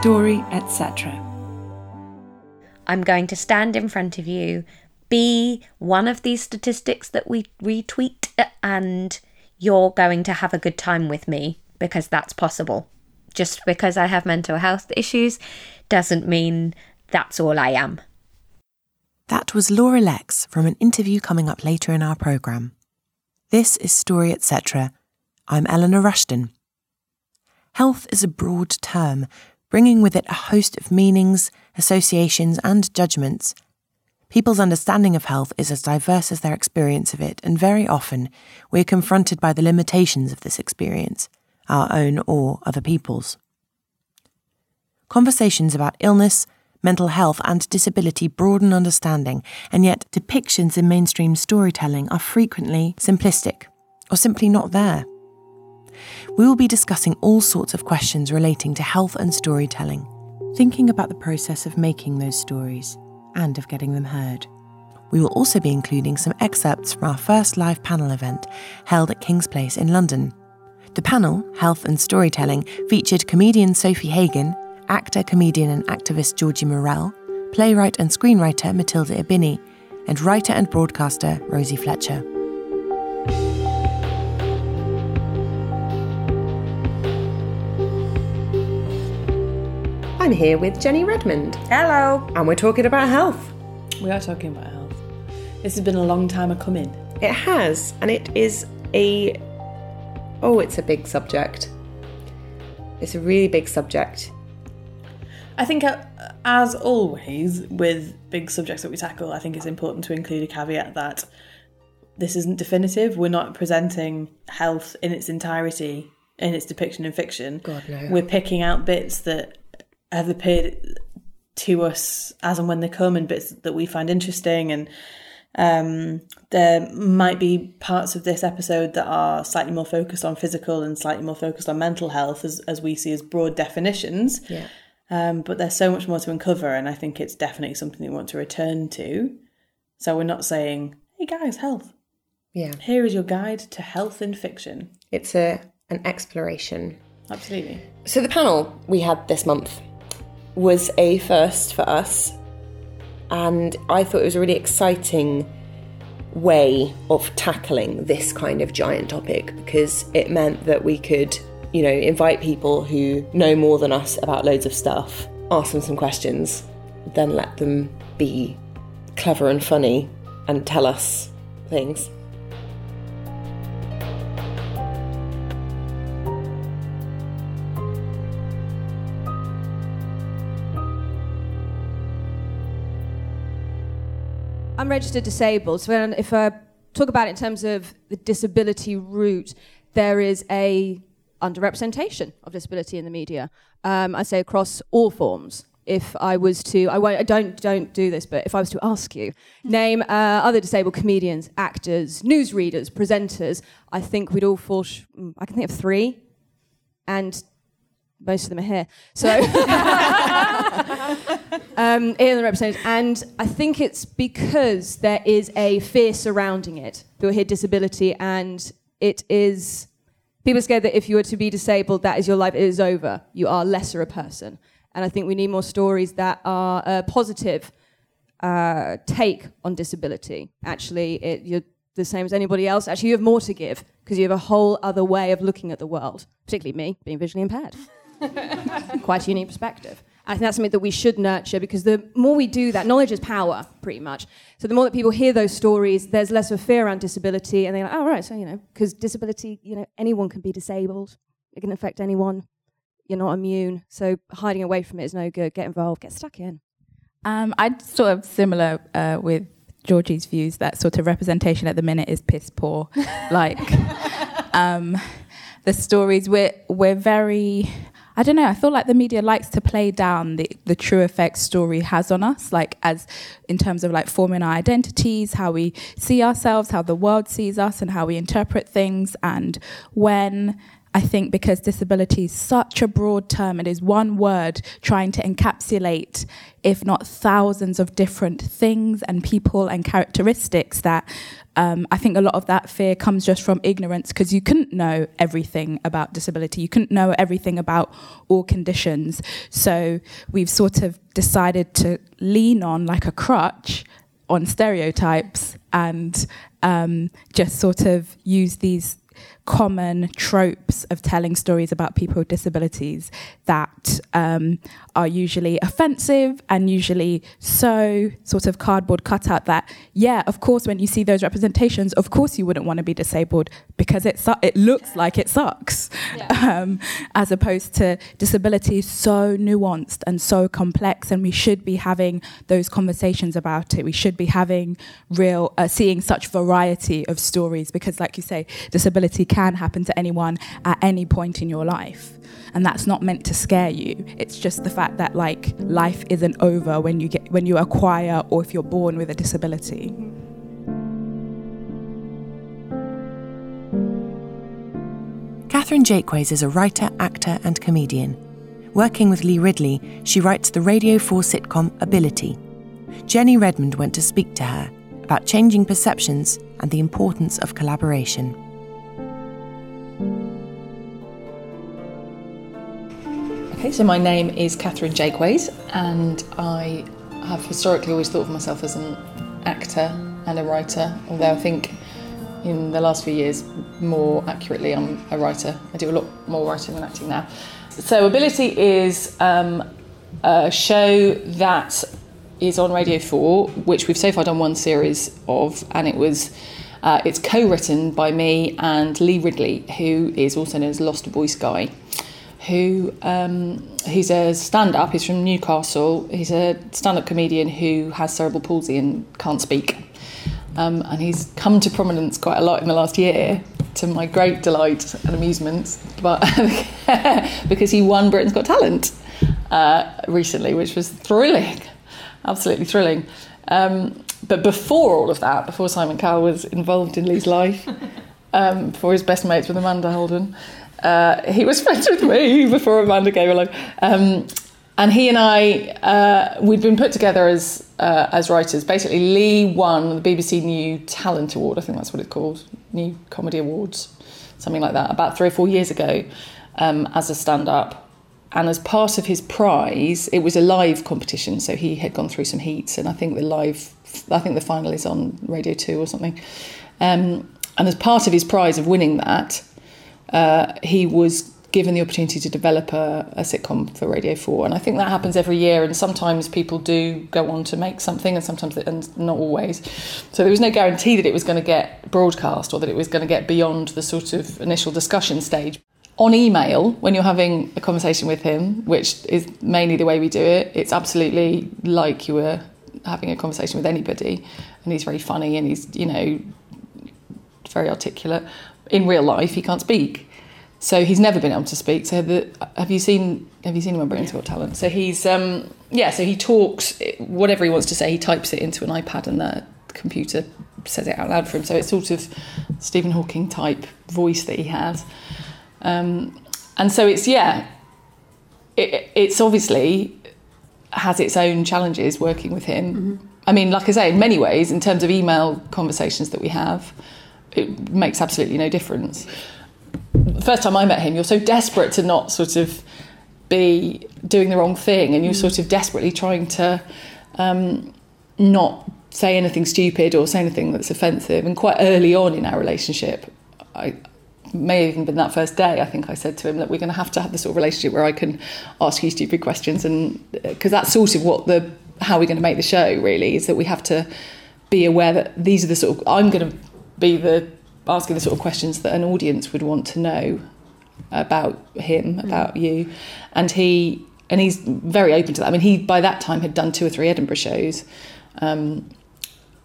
Story, etc. I'm going to stand in front of you, be one of these statistics that we retweet, and you're going to have a good time with me because that's possible. Just because I have mental health issues doesn't mean that's all I am. That was Laura Lex from an interview coming up later in our programme. This is Story Etc. I'm Eleanor Rushton. Health is a broad term, bringing with it a host of meanings, associations, and judgments. People's understanding of health is as diverse as their experience of it, and very often we are confronted by the limitations of this experience, our own or other people's. Conversations about illness, mental health, and disability broaden understanding, and yet depictions in mainstream storytelling are frequently simplistic or simply not there. We will be discussing all sorts of questions relating to health and storytelling, thinking about the process of making those stories and of getting them heard. We will also be including some excerpts from our first live panel event held at Kings Place in London. The panel, Health and Storytelling, featured comedian Sofie Hagen, actor, comedian, and activist Georgie Morrell, playwright and screenwriter Matilda Ibini, and writer and broadcaster Rosie Fletcher. I'm here with Jenny Redmond. Hello. And we're talking about health. We are talking about health. This has been a long time coming. It has, and it is a. Oh, it's a big subject. It's a really big subject. I think, uh, as always, with big subjects that we tackle, I think it's important to include a caveat that this isn't definitive. We're not presenting health in its entirety in its depiction in fiction. God, no. We're picking out bits that have appeared to us as and when they come and bits that we find interesting and um, there might be parts of this episode that are slightly more focused on physical and slightly more focused on mental health as, as we see as broad definitions Yeah. Um, but there's so much more to uncover and i think it's definitely something we want to return to so we're not saying hey guys health Yeah. here is your guide to health in fiction It's a an exploration. absolutely So the panel we had this month was a first for us, and I thought it was a really exciting way of tackling this kind of giant topic because it meant that we could, you know, invite people who know more than us about loads of stuff, ask them some questions, then let them be clever and funny and tell us things. I'm registered disabled. So if I talk about it in terms of the disability route, there is a underrepresentation of disability in the media. Um, I say across all forms. If I was to, I, won't, I don't don't do this, but if I was to ask you, name uh, other disabled comedians, actors, newsreaders, presenters, I think we'd all fall. Sh- mm, I can think of three, and most of them are here. So um, the and I think it's because there is a fear surrounding it. People hear disability, and it is people are scared that if you were to be disabled, that is your life. It is over. You are lesser a person, and I think we need more stories that are uh, positive uh, take on disability. Actually, it, you're the same as anybody else. Actually, you have more to give because you have a whole other way of looking at the world. Particularly me, being visually impaired. Quite a unique perspective. I think that's something that we should nurture because the more we do that, knowledge is power, pretty much. So the more that people hear those stories, there's less of a fear around disability, and they're like, oh, right, so, you know, because disability, you know, anyone can be disabled, it can affect anyone. You're not immune. So hiding away from it is no good. Get involved, get stuck in. Um, I'd sort of similar uh, with Georgie's views that sort of representation at the minute is piss poor. like um, the stories, we're we're very. I don't know. I feel like the media likes to play down the, the true effect story has on us, like as in terms of like forming our identities, how we see ourselves, how the world sees us, and how we interpret things. And when I think because disability is such a broad term, it is one word trying to encapsulate, if not thousands of different things and people and characteristics, that um, I think a lot of that fear comes just from ignorance because you couldn't know everything about disability, you couldn't know everything about all conditions. So we've sort of decided to lean on like a crutch on stereotypes and um, just sort of use these common tropes of telling stories about people with disabilities that um, are usually offensive and usually so sort of cardboard cutout that, yeah, of course, when you see those representations, of course you wouldn't want to be disabled because it, su- it looks like it sucks, yeah. um, as opposed to disability is so nuanced and so complex, and we should be having those conversations about it. We should be having real, uh, seeing such variety of stories because, like you say, disability can can happen to anyone at any point in your life. And that's not meant to scare you. It's just the fact that like life isn't over when you get when you acquire or if you're born with a disability. Catherine Jakeways is a writer, actor, and comedian. Working with Lee Ridley, she writes the Radio 4 sitcom Ability. Jenny Redmond went to speak to her about changing perceptions and the importance of collaboration. Okay, so my name is Catherine Jakeways, and I have historically always thought of myself as an actor and a writer, although I think in the last few years, more accurately, I'm a writer. I do a lot more writing than acting now. So, Ability is um, a show that is on Radio 4, which we've so far done one series of, and it was. Uh, it's co-written by me and Lee Ridley, who is also known as Lost Voice Guy who um, he's a stand-up. He's from Newcastle. He's a stand-up comedian who has cerebral palsy and can't speak. Um, and he's come to prominence quite a lot in the last year, to my great delight and amusement. But because he won Britain's Got Talent uh, recently, which was thrilling, absolutely thrilling. Um, but before all of that, before Simon Cowell was involved in Lee's life, um, before his best mates with Amanda Holden, uh, he was friends with me before Amanda came along. Um, and he and I, uh, we'd been put together as uh, as writers. Basically, Lee won the BBC New Talent Award. I think that's what it's called, New Comedy Awards, something like that, about three or four years ago, um, as a stand-up. And as part of his prize, it was a live competition. So he had gone through some heats, and I think the live, I think the final is on Radio Two or something. Um, and as part of his prize of winning that, uh, he was given the opportunity to develop a, a, sitcom for Radio 4. And I think that happens every year. And sometimes people do go on to make something, and sometimes, they, and not always. So there was no guarantee that it was going to get broadcast or that it was going to get beyond the sort of initial discussion stage. On email, when you're having a conversation with him, which is mainly the way we do it, it's absolutely like you were having a conversation with anybody. And he's very funny and he's, you know, very articulate in real life he can't speak. So he's never been able to speak. So the, have you seen have you seen him on Britain's Got Talent? So he's um, yeah. So he talks whatever he wants to say. He types it into an iPad, and the computer says it out loud for him. So it's sort of Stephen Hawking type voice that he has. Um, and so it's yeah. It, it's obviously has its own challenges working with him. Mm-hmm. I mean, like I say, in many ways, in terms of email conversations that we have, it makes absolutely no difference. The first time I met him, you're so desperate to not sort of be doing the wrong thing, and you're mm. sort of desperately trying to um, not say anything stupid or say anything that's offensive. And quite early on in our relationship, I may have even been that first day. I think I said to him that we're going to have to have the sort of relationship where I can ask you stupid questions, and because that's sort of what the how we're going to make the show really is that we have to be aware that these are the sort of I'm going to be the asking the sort of questions that an audience would want to know about him, mm. about you, and he and he's very open to that. I mean, he by that time had done two or three Edinburgh shows, um,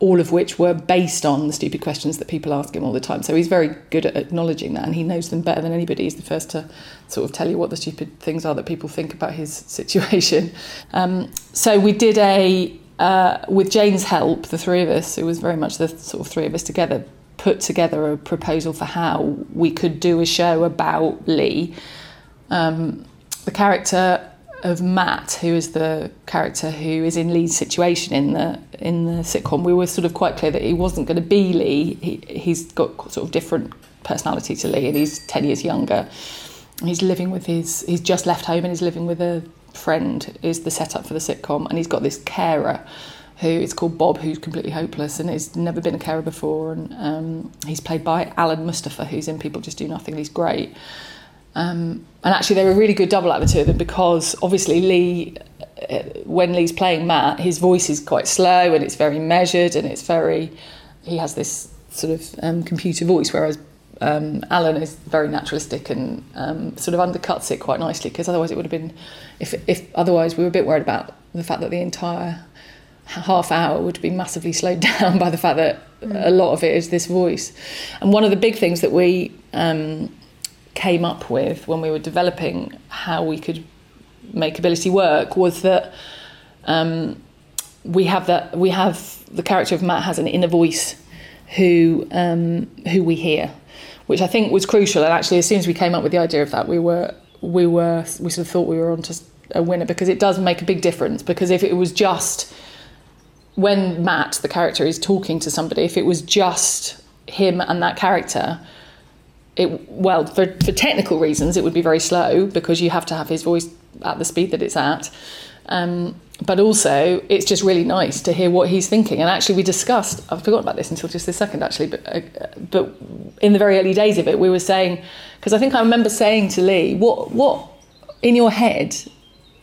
all of which were based on the stupid questions that people ask him all the time. So he's very good at acknowledging that, and he knows them better than anybody. He's the first to sort of tell you what the stupid things are that people think about his situation. Um, so we did a uh, with Jane's help, the three of us. It was very much the sort of three of us together put together a proposal for how we could do a show about Lee. Um, the character of Matt, who is the character who is in Lee's situation in the in the sitcom, we were sort of quite clear that he wasn't going to be Lee. He, he's got sort of different personality to Lee, and he's ten years younger. He's living with his. He's just left home and he's living with a friend. Is the setup for the sitcom, and he's got this carer who is called Bob, who's completely hopeless and has never been a carer before. And um, he's played by Allan Mustafa, who's in People Just Do Nothing. He's great. Um, and actually, they're a really good double act, the two of them, because obviously Lee, uh, when Lee's playing Matt, his voice is quite slow and it's very measured and it's very, he has this sort of um, computer voice, whereas um, Allan is very naturalistic and um, sort of undercuts it quite nicely because otherwise it would have been, if, if otherwise we were a bit worried about the fact that the entire half hour would be massively slowed down by the fact that a lot of it is this voice. And one of the big things that we um, came up with when we were developing how we could make ability work was that um, we have that we have the character of Matt has an inner voice who um, who we hear, which I think was crucial. And actually, as soon as we came up with the idea of that, we were we were we sort of thought we were onto a winner because it does make a big difference. Because if it was just when Matt, the character, is talking to somebody, if it was just him and that character, it well for, for technical reasons it would be very slow because you have to have his voice at the speed that it's at. Um, but also it's just really nice to hear what he's thinking. And actually we discussed i've forgotten about this until just this second actually but uh, but in the very early days of it we were saying because i think i remember saying to lee what what in your head?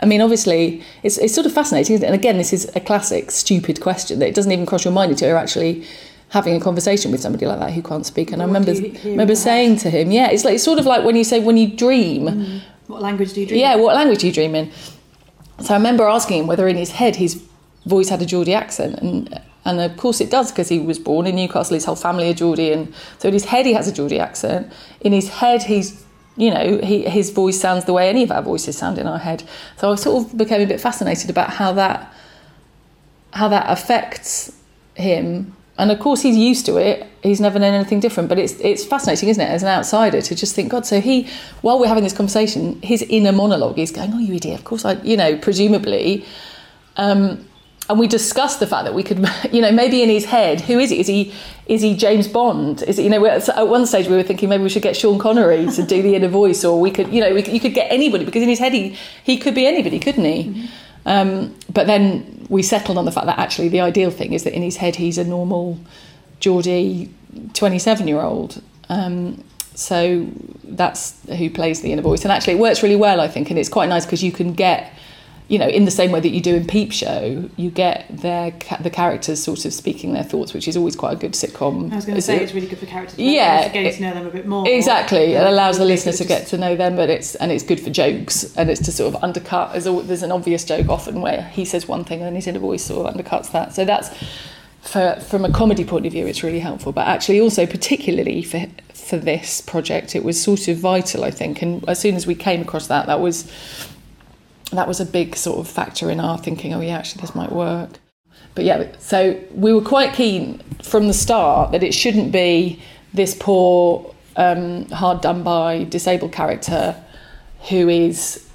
I mean, obviously, it's, it's sort of fascinating? And again, this is a classic stupid question that it doesn't even cross your mind until you're actually having a conversation with somebody like that who can't speak. And I remember remember saying to him, yeah, it's like it's sort of like when you say when you dream. Mm. What language do you dream? Yeah, what language do you dream in? So I remember asking him whether in his head his voice had a Geordie accent, and and of course it does because he was born in Newcastle. His whole family are Geordie, and so in his head he has a Geordie accent. In his head he's you know, he, his voice sounds the way any of our voices sound in our head. So I sort of became a bit fascinated about how that how that affects him. And of course, he's used to it. He's never known anything different. But it's it's fascinating, isn't it, as an outsider, to just think, God. So he, while we're having this conversation, his inner monologue is going, "Oh, you idiot! Of course, I, you know, presumably." Um, and we discussed the fact that we could, you know, maybe in his head, who is he? Is he is he James Bond? Is it, you know, at one stage we were thinking maybe we should get Sean Connery to do the inner voice, or we could, you know, we, you could get anybody because in his head he he could be anybody, couldn't he? Mm-hmm. Um, but then we settled on the fact that actually the ideal thing is that in his head he's a normal Geordie twenty-seven year old. Um, so that's who plays the inner voice, and actually it works really well, I think, and it's quite nice because you can get you know, in the same way that you do in Peep Show, you get their the characters sort of speaking their thoughts, which is always quite a good sitcom. I was going to say it? it's really good for characters. Yeah, getting to know them a bit more. Exactly, it allows the listener to get to know them, but it's and it's good for jokes, and it's to sort of undercut. There's, there's an obvious joke often where he says one thing and then his inner voice sort of undercuts that. So that's for from a comedy point of view, it's really helpful. But actually, also particularly for for this project, it was sort of vital, I think. And as soon as we came across that, that was that was a big sort of factor in our thinking, oh, yeah, actually, this might work. But yeah, so we were quite keen from the start that it shouldn't be this poor, um, hard done by disabled character who is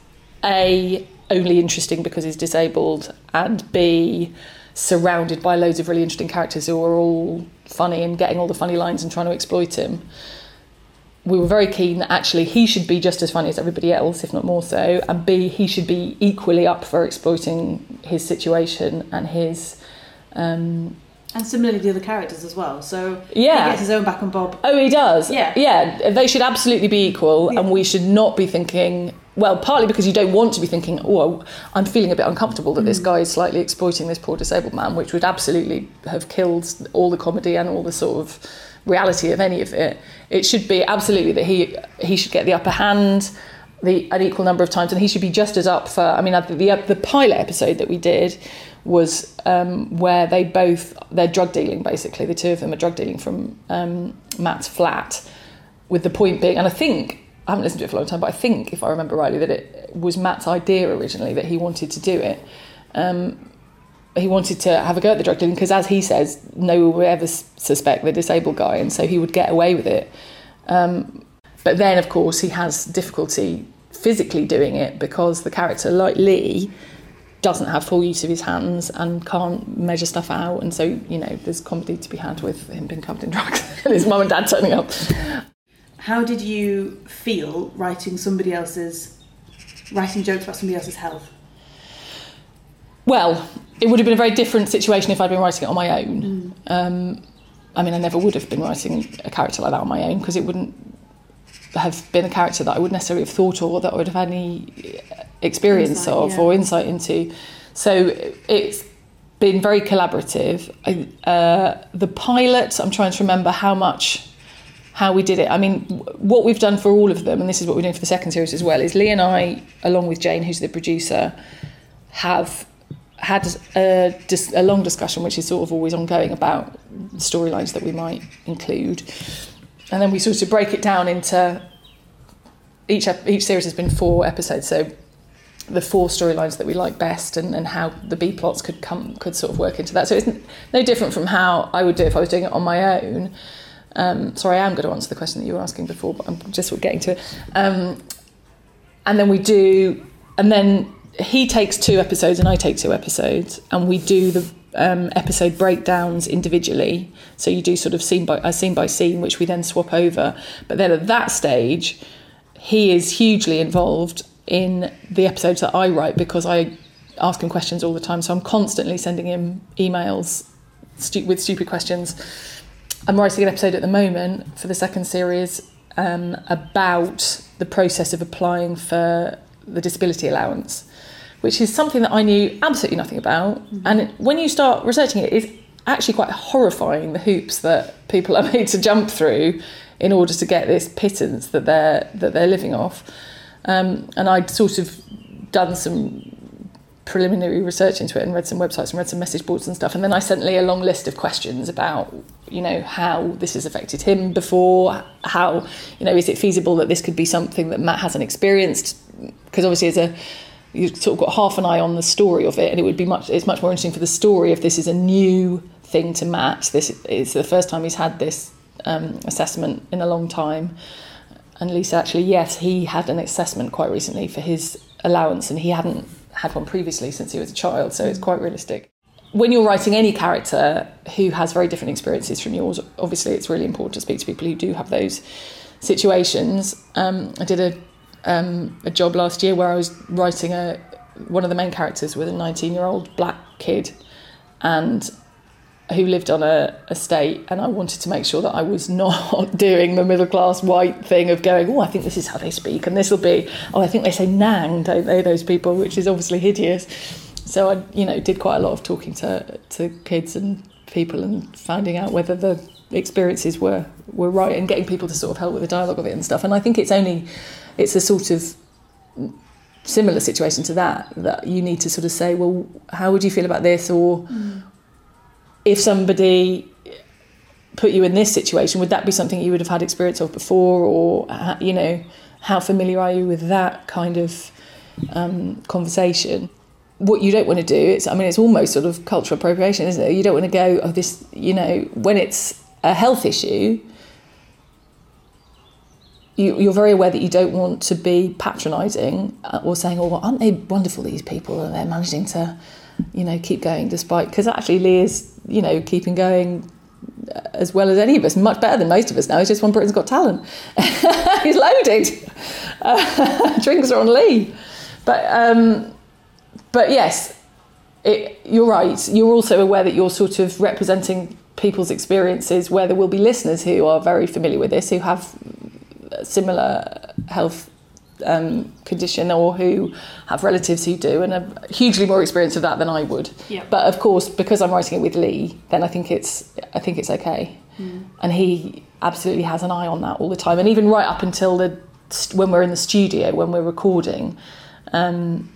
A, only interesting because he's disabled, and B, surrounded by loads of really interesting characters who are all funny and getting all the funny lines and trying to exploit him we were very keen that actually he should be just as funny as everybody else, if not more so, and B, he should be equally up for exploiting his situation and his. Um, and similarly, the other characters as well. So yeah, he gets his own back on Bob. Oh, he does. Yeah, yeah. They should absolutely be equal, yeah. and we should not be thinking. Well, partly because you don't want to be thinking, oh, I'm feeling a bit uncomfortable that mm. this guy is slightly exploiting this poor disabled man, which would absolutely have killed all the comedy and all the sort of reality of any of it. It should be absolutely that he he should get the upper hand the an equal number of times, and he should be just as up for. I mean, the the pilot episode that we did was um, where they both they're drug dealing basically. The two of them are drug dealing from um, Matt's flat, with the point being, and I think I haven't listened to it for a long time, but I think if I remember rightly that it was Matt's idea originally that he wanted to do it. Um, he wanted to have a go at the drug dealing because, as he says, no one would ever suspect the disabled guy, and so he would get away with it. Um, but then, of course, he has difficulty physically doing it because the character, like Lee, doesn't have full use of his hands and can't measure stuff out, and so you know there's comedy to be had with him being covered in drugs and his mum and dad turning up. How did you feel writing somebody else's, writing jokes about somebody else's health? Well, it would have been a very different situation if I'd been writing it on my own. Um, I mean, I never would have been writing a character like that on my own because it wouldn't have been a character that I would necessarily have thought or that I would have had any experience Insight, of yeah. or insight into. So it's been very collaborative. I, uh, the pilot, I'm trying to remember how much how we did it. I mean, w- what we've done for all of them, and this is what we're doing for the second series as well, is Lee and I, along with Jane, who's the producer, have had a, a long discussion, which is sort of always ongoing, about storylines that we might include. And then we sort of break it down into each each series has been four episodes, so the four storylines that we like best and, and how the B plots could come could sort of work into that. So it's no different from how I would do if I was doing it on my own. Um, sorry, I am going to answer the question that you were asking before, but I'm just sort of getting to it. Um, and then we do, and then he takes two episodes and I take two episodes, and we do the um, episode breakdowns individually. So you do sort of scene by uh, scene by scene, which we then swap over. But then at that stage, he is hugely involved in the episodes that I write because I ask him questions all the time. So I'm constantly sending him emails stu- with stupid questions. I'm writing an episode at the moment for the second series um, about the process of applying for the disability allowance, which is something that I knew absolutely nothing about. And when you start researching it, it's actually quite horrifying the hoops that people are made to jump through in order to get this pittance that they're that they're living off. Um, and I'd sort of done some preliminary research into it and read some websites and read some message boards and stuff. And then I sent Lee a long list of questions about, you know, how this has affected him before, how, you know, is it feasible that this could be something that Matt hasn't experienced? Because obviously, as a you've sort of got half an eye on the story of it, and it would be much. It's much more interesting for the story if this is a new thing to Matt. This is the first time he's had this um, assessment in a long time. And Lisa, actually, yes, he had an assessment quite recently for his allowance, and he hadn't had one previously since he was a child, so it's quite realistic. When you're writing any character who has very different experiences from yours, obviously it's really important to speak to people who do have those situations. Um, I did a um, a job last year where I was writing a one of the main characters with a 19 year old black kid, and who lived on a estate and I wanted to make sure that I was not doing the middle class white thing of going, oh, I think this is how they speak and this will be, oh, I think they say nang, don't they, those people, which is obviously hideous. So I, you know, did quite a lot of talking to, to kids and people and finding out whether the experiences were, were right and getting people to sort of help with the dialogue of it and stuff. And I think it's only, it's a sort of similar situation to that, that you need to sort of say, well, how would you feel about this? Or, if somebody put you in this situation, would that be something you would have had experience of before, or you know, how familiar are you with that kind of um, conversation? What you don't want to do, it's I mean, it's almost sort of cultural appropriation, isn't it? You don't want to go, oh, this, you know, when it's a health issue. You, you're very aware that you don't want to be patronising uh, or saying, "Oh, aren't they wonderful? These people, and they're managing to, you know, keep going despite." Because actually, Lee is, you know, keeping going as well as any of us, much better than most of us now. He's just won Britain's Got Talent. He's loaded. Uh, drinks are on Lee, but um, but yes, it, you're right. You're also aware that you're sort of representing people's experiences, where there will be listeners who are very familiar with this, who have similar health um, condition or who have relatives who do and are hugely more experienced of that than I would. Yeah. But of course, because I'm writing it with Lee, then I think it's I think it's okay. And he absolutely has an eye on that all the time, and even right up until the when we're in the studio when we're recording. Um,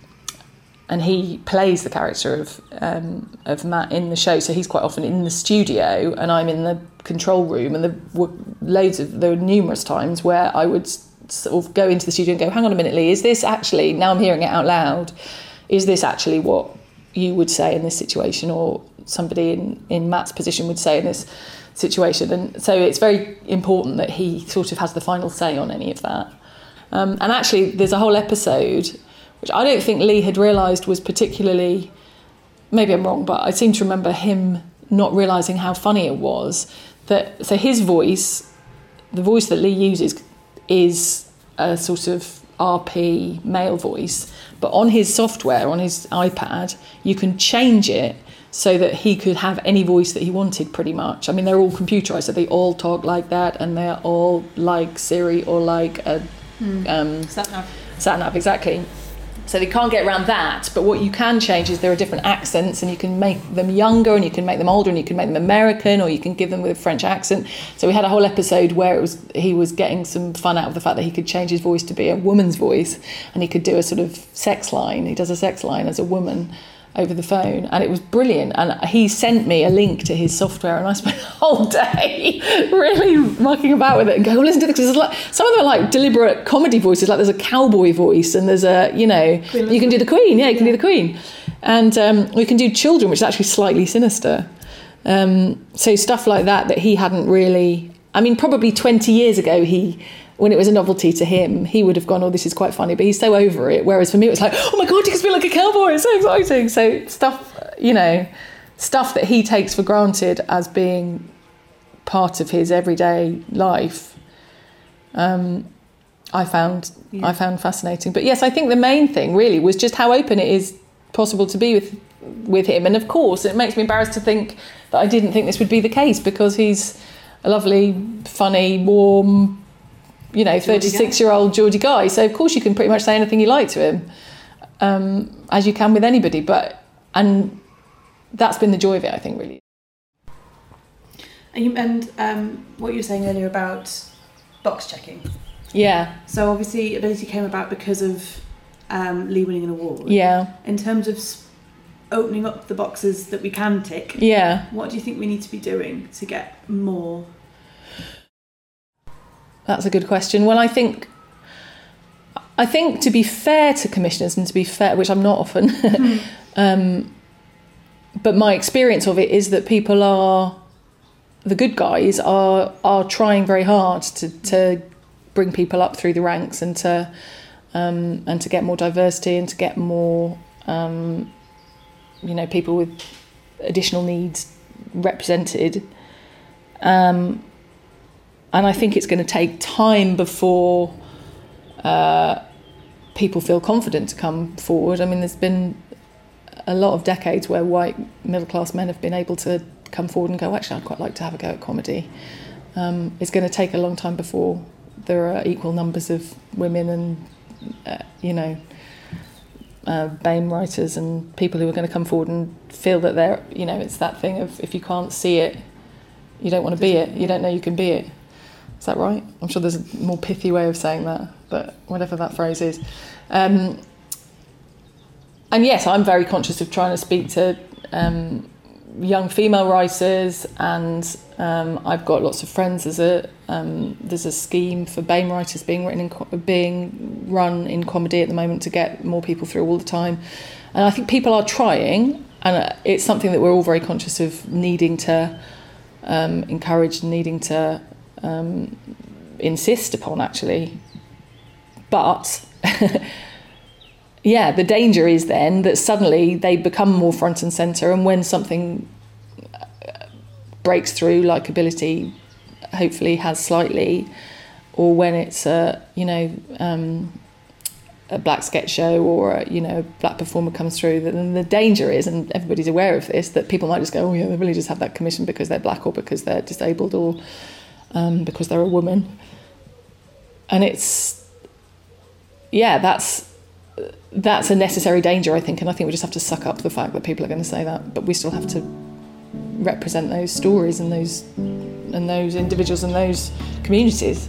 and he plays the character of um, of Matt in the show, so he's quite often in the studio, and I'm in the control room. And there were loads of there were numerous times where I would sort of go into the studio and go, "Hang on a minute, Lee, is this actually now I'm hearing it out loud? Is this actually what you would say in this situation, or somebody in, in Matt's position would say in this situation. And so it's very important that he sort of has the final say on any of that. Um, and actually, there's a whole episode which I don't think Lee had realised was particularly. Maybe I'm wrong, but I seem to remember him not realising how funny it was. That so his voice, the voice that Lee uses, is a sort of RP male voice, but on his software, on his iPad, you can change it so that he could have any voice that he wanted pretty much. I mean, they're all computerized, so they all talk like that and they're all like Siri or like a um, Sat nav. sat nav, exactly. So they can't get around that. But what you can change is there are different accents, and you can make them younger, and you can make them older, and you can make them American, or you can give them with a French accent. So we had a whole episode where it was he was getting some fun out of the fact that he could change his voice to be a woman's voice, and he could do a sort of sex line. He does a sex line as a woman over the phone, and it was brilliant. And he sent me a link to his software, and I spent the whole day really mucking about with it and going, "Oh, listen to this." like, some of them are like deliberate comedy voices, like there's a cowboy voice, and there's a you know you can do the Queen, yeah, you can do the Queen, and um, we can do children, which is actually slightly sinister. Um, so stuff like that that he hadn't really. I mean, probably 20 years ago, he when it was a novelty to him, he would have gone, "Oh, this is quite funny," but he's so over it. Whereas for me, it was like, "Oh my god, you can speak like a cowboy! It's so exciting!" So stuff, you know, stuff that he takes for granted as being part of his everyday life. Um, I found I found fascinating. But yes, I think the main thing really was just how open it is possible to be with with him. And of course, it makes me embarrassed to think that I didn't think this would be the case because he's a lovely, funny, warm, you know, 36 year old Geordie guy. So, of course, you can pretty much say anything you like to him, um, as you can with anybody. But, and that's been the joy of it, I think, really. And, you, and um, what you were saying earlier about box checking. Yeah, So obviously, ability came about because of um, Lee winning an award. yeah, In terms of opening up the boxes that we can tick, yeah. what do you think we need to be doing to get more? That's a good question. Well, I think I think to be fair to commissioners and to be fair, which I'm not often, um, but my experience of it is that people are the good guys are are trying very hard to to bring people up through the ranks and to um, and to get more diversity and to get more um, you know people with additional needs represented. Um, and I think it's going to take time before uh, people feel confident to come forward. I mean, there's been a lot of decades where white middle class men have been able to come forward and go, actually, I'd quite like to have a go at comedy. Um, it's going to take a long time before there are equal numbers of women and, uh, you know, uh, BAME writers and people who are going to come forward and feel that they're, you know, it's that thing of if you can't see it, you don't want to be it. You don't know you can be it. Is that right? I'm sure there's a more pithy way of saying that, but whatever that phrase is. Um, and yes, I'm very conscious of trying to speak to um, young female writers, and um, I've got lots of friends. There's a um, there's a scheme for BAME writers being written in being run in comedy at the moment to get more people through all the time, and I think people are trying, and uh, it's something that we're all very conscious of needing to um, encourage, needing to um, insist upon actually. But yeah, the danger is then that suddenly they become more front and center, and when something uh, breaks through, like ability hopefully has slightly, or when it's a you know um, a black sketch show or a, you know a black performer comes through, then the danger is, and everybody's aware of this, that people might just go, oh yeah, they really just have that commission because they're black or because they're disabled or um, because they're a woman, and it's yeah, that's that's a necessary danger, I think, and I think we just have to suck up the fact that people are going to say that, but we still have to represent those stories and those and those individuals and those communities.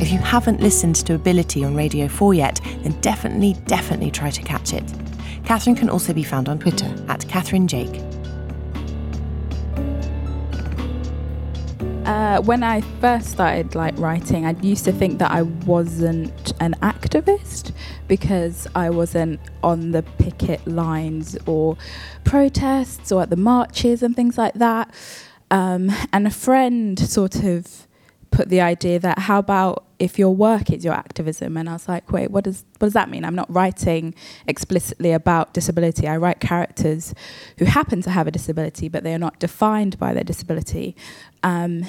If you haven't listened to Ability on Radio 4 yet, then definitely, definitely try to catch it. Catherine can also be found on Twitter at Catherine Jake. Uh, when I first started like writing, I used to think that I wasn't an activist because I wasn't on the picket lines or protests or at the marches and things like that. Um, and a friend sort of put the idea that how about if your work is your activism? And I was like wait what does what does that mean? I'm not writing explicitly about disability. I write characters who happen to have a disability but they are not defined by their disability. Um,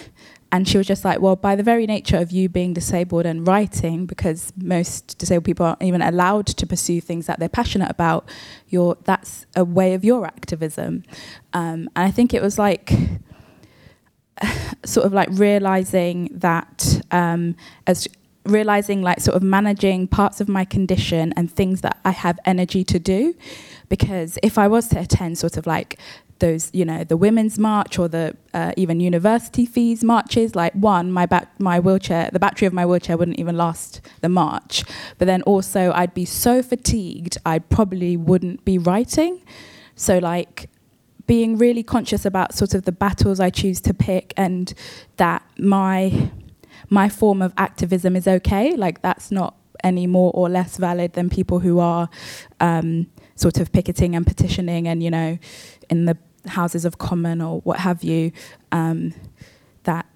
and she was just like well by the very nature of you being disabled and writing because most disabled people aren't even allowed to pursue things that they're passionate about your that's a way of your activism. Um, and I think it was like sort of like realizing that um, as realizing like sort of managing parts of my condition and things that I have energy to do. Because if I was to attend sort of like those you know the women's march or the uh, even university fees marches like one my back my wheelchair the battery of my wheelchair wouldn't even last the march. But then also I'd be so fatigued I probably wouldn't be writing. So like being really conscious about sort of the battles I choose to pick and that my my form of activism is okay. Like that's not any more or less valid than people who are um, sort of picketing and petitioning and you know in the houses of common or what have you. Um, that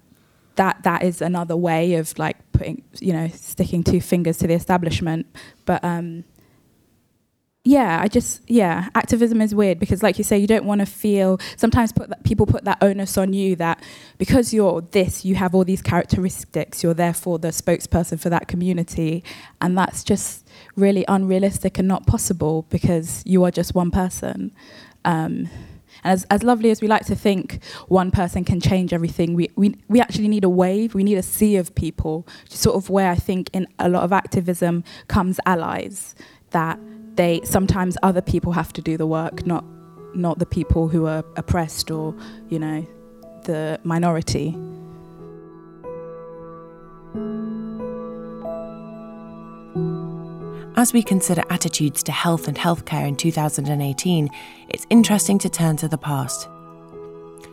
that that is another way of like putting you know sticking two fingers to the establishment, but. Um, yeah, I just yeah, activism is weird because, like you say, you don't want to feel. Sometimes put that, people put that onus on you that because you're this, you have all these characteristics. You're therefore the spokesperson for that community, and that's just really unrealistic and not possible because you are just one person. Um, and as, as lovely as we like to think one person can change everything, we, we, we actually need a wave, we need a sea of people, sort of where I think in a lot of activism comes allies that they sometimes other people have to do the work, not not the people who are oppressed or you know the minority. As we consider attitudes to health and healthcare in 2018, it's interesting to turn to the past.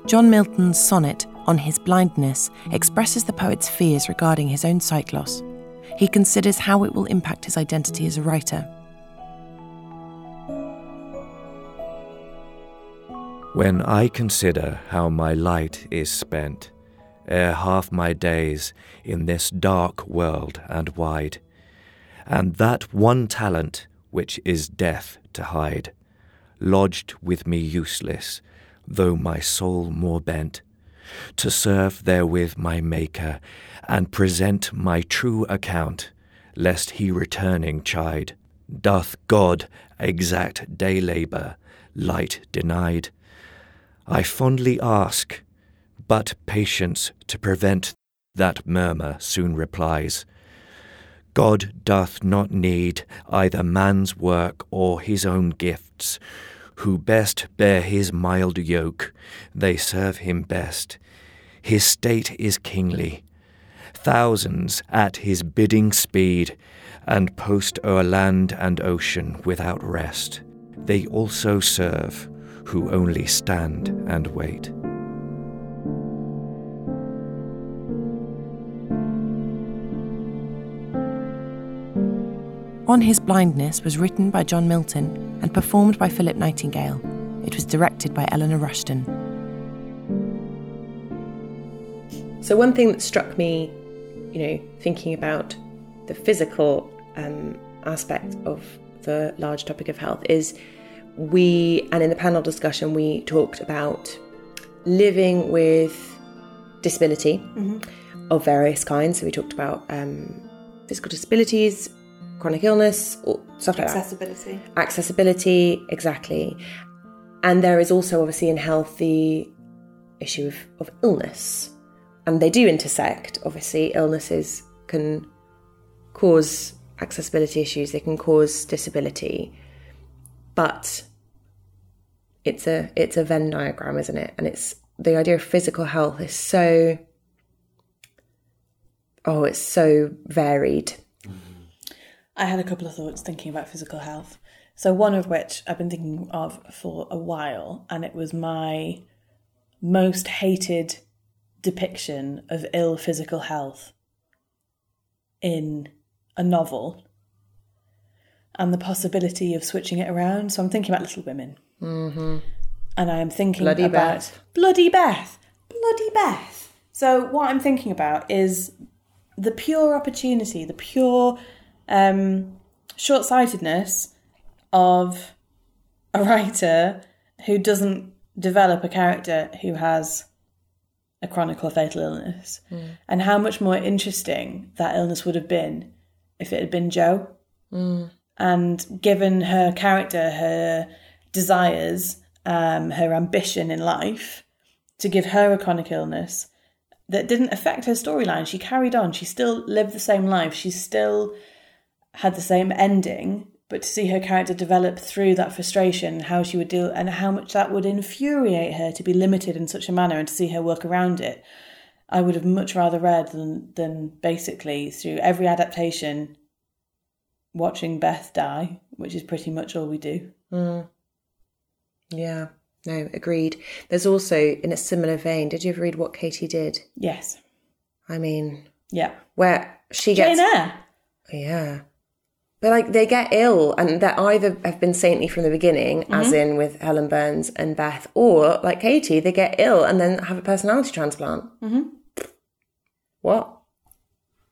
John Milton's sonnet on his blindness expresses the poet's fears regarding his own sight loss. He considers how it will impact his identity as a writer. When I consider how my light is spent, ere half my days in this dark world and wide, and that one talent which is death to hide, lodged with me useless, though my soul more bent, to serve therewith my Maker, and present my true account, lest he returning chide, doth God exact day labour, light denied? I fondly ask, but patience to prevent that murmur soon replies. God doth not need either man's work or his own gifts. Who best bear his mild yoke, they serve him best. His state is kingly. Thousands at his bidding speed, and post o'er land and ocean without rest. They also serve who only stand and wait. On His Blindness was written by John Milton and performed by Philip Nightingale. It was directed by Eleanor Rushton. So, one thing that struck me, you know, thinking about the physical um, aspect of the large topic of health is we, and in the panel discussion, we talked about living with disability mm-hmm. of various kinds. So we talked about um, physical disabilities, chronic illness, stuff like Accessibility. that. Accessibility, exactly. And there is also obviously in health the issue of, of illness. And they do intersect. Obviously, illnesses can cause accessibility issues, they can cause disability but it's a it's a Venn diagram, isn't it? And it's the idea of physical health is so oh, it's so varied. I had a couple of thoughts thinking about physical health. So one of which I've been thinking of for a while, and it was my most hated depiction of ill physical health in a novel and the possibility of switching it around. So I'm thinking about Little Women. Mm-hmm. And I am thinking Bloody about Beth. Bloody Beth. Bloody Beth. So what I'm thinking about is the pure opportunity, the pure um, short sightedness of a writer who doesn't develop a character who has a chronic or fatal illness, and how much more interesting that illness would have been if it had been Jo. And given her character, her desires, um, her ambition in life, to give her a chronic illness that didn't affect her storyline. She carried on. She still lived the same life. She still had the same ending, but to see her character develop through that frustration, how she would deal, and how much that would infuriate her to be limited in such a manner, and to see her work around it, I would have much rather read than than basically through every adaptation, watching Beth die, which is pretty much all we do. Yeah, no, agreed. There's also, in a similar vein, did you ever read what Katy did? Yes. I mean, Yeah. where she Jane gets. Eyre. Yeah. But like they get ill and they either have been saintly from the beginning, as in with Helen Burns and Beth, or like Katy, they get ill and then have a personality transplant. Mm-hmm. What?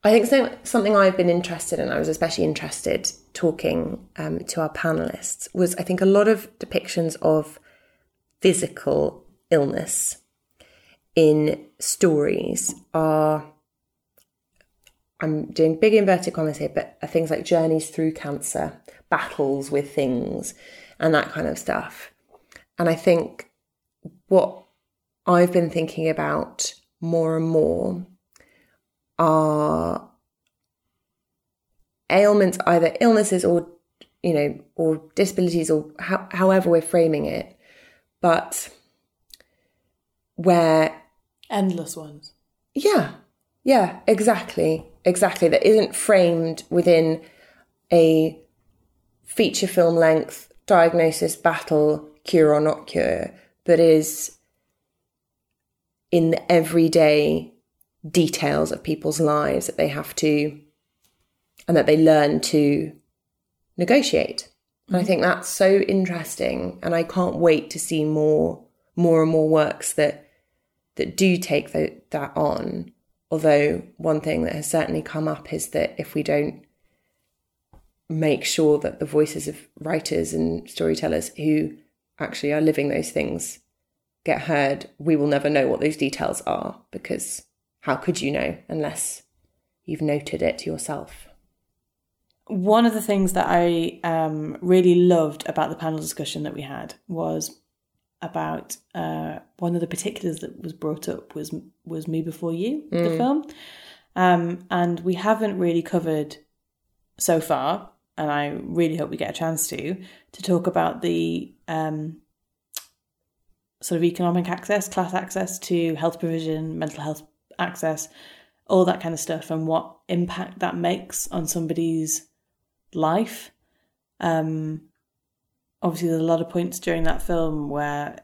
I think so, something I've been interested in, I was especially interested talking um, to our panelists, was I think a lot of depictions of physical illness in stories are I'm doing big inverted commas here, but are things like journeys through cancer, battles with things, and that kind of stuff. And I think what I've been thinking about more and more are ailments, either illnesses or, you know, or disabilities or how, however we're framing it, but where Endless ones. yeah, yeah, exactly, exactly. That isn't framed within a feature film length diagnosis, battle, cure or not cure, but is in the everyday details of people's lives that they have to and that they learn to negotiate. And I mm-hmm. think that's so interesting, and I can't wait to see more, more and more works that that do take tho- that on. Although one thing that has certainly come up is that if we don't make sure that the voices of writers and storytellers who actually are living those things get heard, we will never know what those details are because how could you know unless you've noted it yourself? One of the things that I um, really loved about the panel discussion that we had was about uh, one of the particulars that was brought up was was Me Before You, the film, um, and we haven't really covered so far, and I really hope we get a chance to to talk about the um, sort of economic access, class access to health provision, mental health access, all that kind of stuff, and what impact that makes on somebody's life. Um, obviously, there's a lot of points during that film where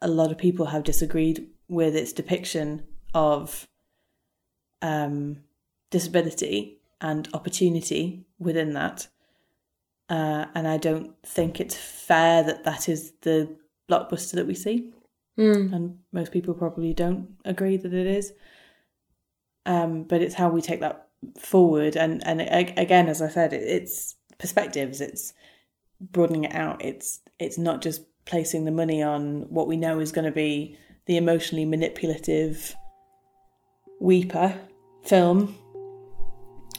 a lot of people have disagreed with its depiction of um, disability and opportunity within that. Uh, and I don't think it's fair that that is the blockbuster that we see. And most people probably don't agree that it is. Um, but it's how we take that forward. And, and again, as I said, it, it's perspectives, it's broadening it out. It's, it's not just placing the money on what we know is going to be the emotionally manipulative weeper film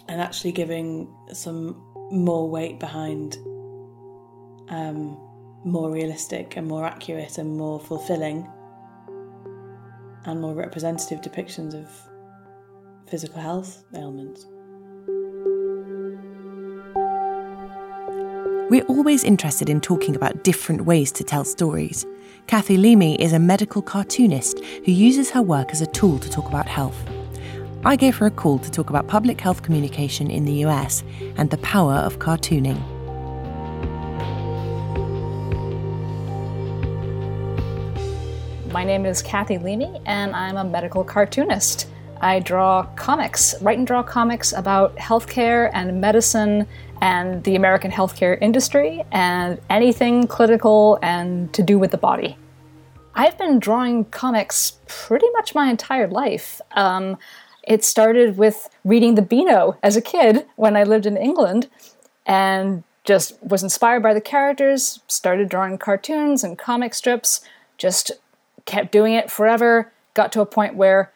and actually giving some more weight behind um, more realistic and more accurate and more fulfilling and more representative depictions of physical health ailments. We're always interested in talking about different ways to tell stories. Kathy Leamy is a medical cartoonist who uses her work as a tool to talk about health. I gave her a call to talk about public health communication in the US and the power of cartooning. My name is Kathy Leamy, and I'm a medical cartoonist. I draw comics, write and draw comics about healthcare and medicine and the American healthcare industry and anything clinical and to do with the body. I've been drawing comics pretty much my entire life. Um, it started with reading the Beano as a kid when I lived in England and just was inspired by the characters, started drawing cartoons and comic strips, just kept doing it forever, got to a point where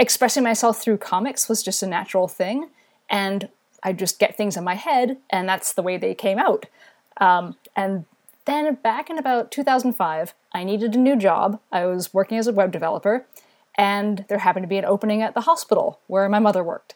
expressing myself through comics was just a natural thing. And I just get things in my head, and that's the way they came out. Um, and then back in about 2005, I needed a new job. I was working as a web developer, and there happened to be an opening at the hospital where my mother worked.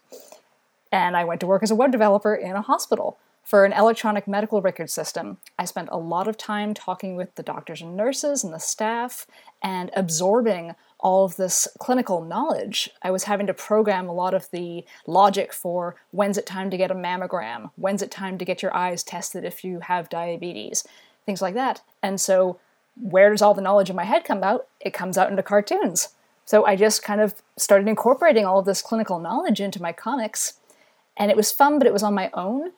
And I went to work as a web developer in a hospital for an electronic medical record system. I spent a lot of time talking with the doctors and nurses and the staff and absorbing all of this clinical knowledge. I was having to program a lot of the logic for when's it time to get a mammogram, when's it time to get your eyes tested if you have diabetes, things like that. And so, where does all the knowledge in my head come out? It comes out into cartoons. So I just kind of started incorporating all of this clinical knowledge into my comics. And it was fun, but it was on my own.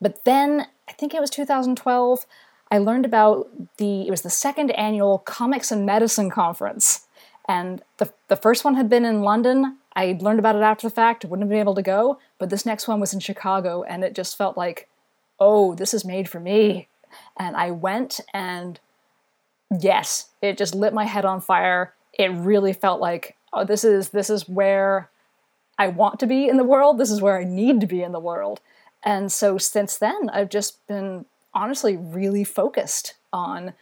But then, I think it was 2012, I learned about the, it was the second annual Comics and Medicine Conference. And the, the first one had been in London. I learned about it after the fact, wouldn't have been able to go. But this next one was in Chicago, and it just felt like, oh, this is made for me. And I went, and yes, it just lit my head on fire. It really felt like, oh, this is this is where I want to be in the world. This is where I need to be in the world. And so since then, I've just been honestly really focused on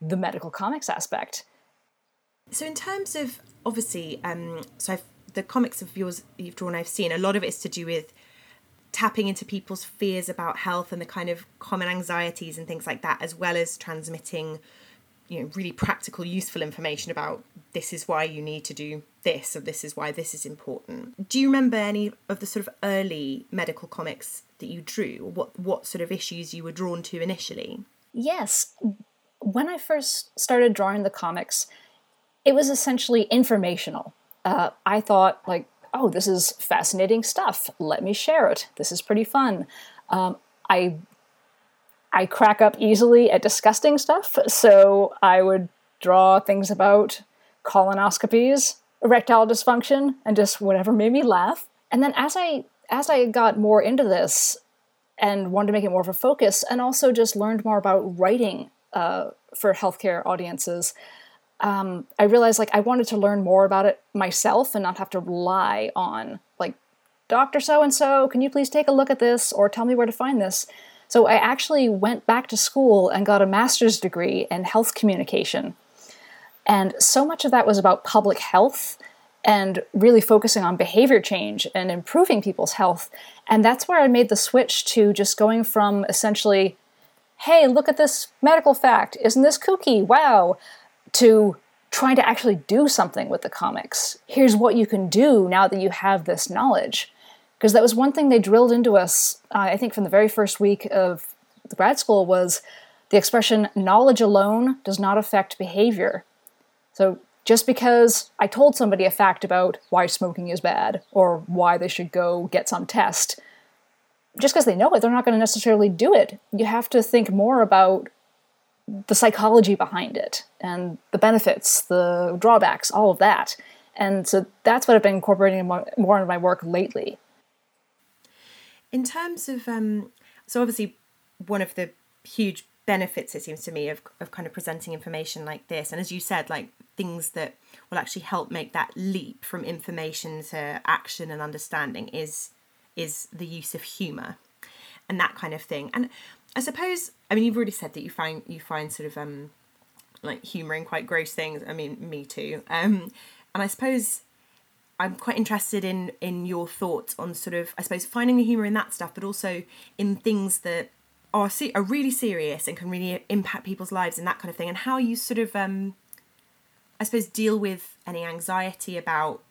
the medical comics aspect. So, in terms of obviously, um, so I've, the comics of yours you've drawn, I've seen a lot of it's to do with tapping into people's fears about health and the kind of common anxieties and things like that, as well as transmitting you know really practical useful information about this is why you need to do this or this is why this is important. Do you remember any of the sort of early medical comics that you drew? Or what what sort of issues you were drawn to initially? Yes. When i first started drawing the comics it was essentially informational. Uh, i thought like oh this is fascinating stuff. Let me share it. This is pretty fun. Um, i I crack up easily at disgusting stuff, so I would draw things about colonoscopies, erectile dysfunction, and just whatever made me laugh. And then as I as I got more into this and wanted to make it more of a focus, and also just learned more about writing uh, for healthcare audiences, um, I realized like I wanted to learn more about it myself and not have to rely on like Doctor So and So, can you please take a look at this or tell me where to find this? So I actually went back to school and got a master's degree in health communication. And so much of that was about public health and really focusing on behavior change and improving people's health. And that's where I made the switch to just going from essentially, hey, look at this medical fact, isn't this kooky? Wow, to trying to actually do something with the comics. Here's what you can do now that you have this knowledge. Because that was one thing they drilled into us uh, i think from the very first week of the grad school was the expression knowledge alone does not affect behavior. So just because i told somebody a fact about why smoking is bad or why they should go get some test just because they know it they're not going to necessarily do it. You have to think more about the psychology behind it and the benefits the drawbacks all of that. And so that's what i've been incorporating more, more into my work lately. In terms of, um, so obviously, one of the huge benefits it seems to me of, of kind of presenting information like this and as you said like things that will actually help make that leap from information to action and understanding is is the use of humor and that kind of thing. And i suppose i mean you've already said that you find you find sort of um like humouring quite gross things i mean me too um and i suppose I'm quite interested in in your thoughts on sort of I suppose finding the humor in that stuff, but also in things that are se- are really serious and can really impact people's lives and that kind of thing, and how you sort of um, I suppose deal with any anxiety about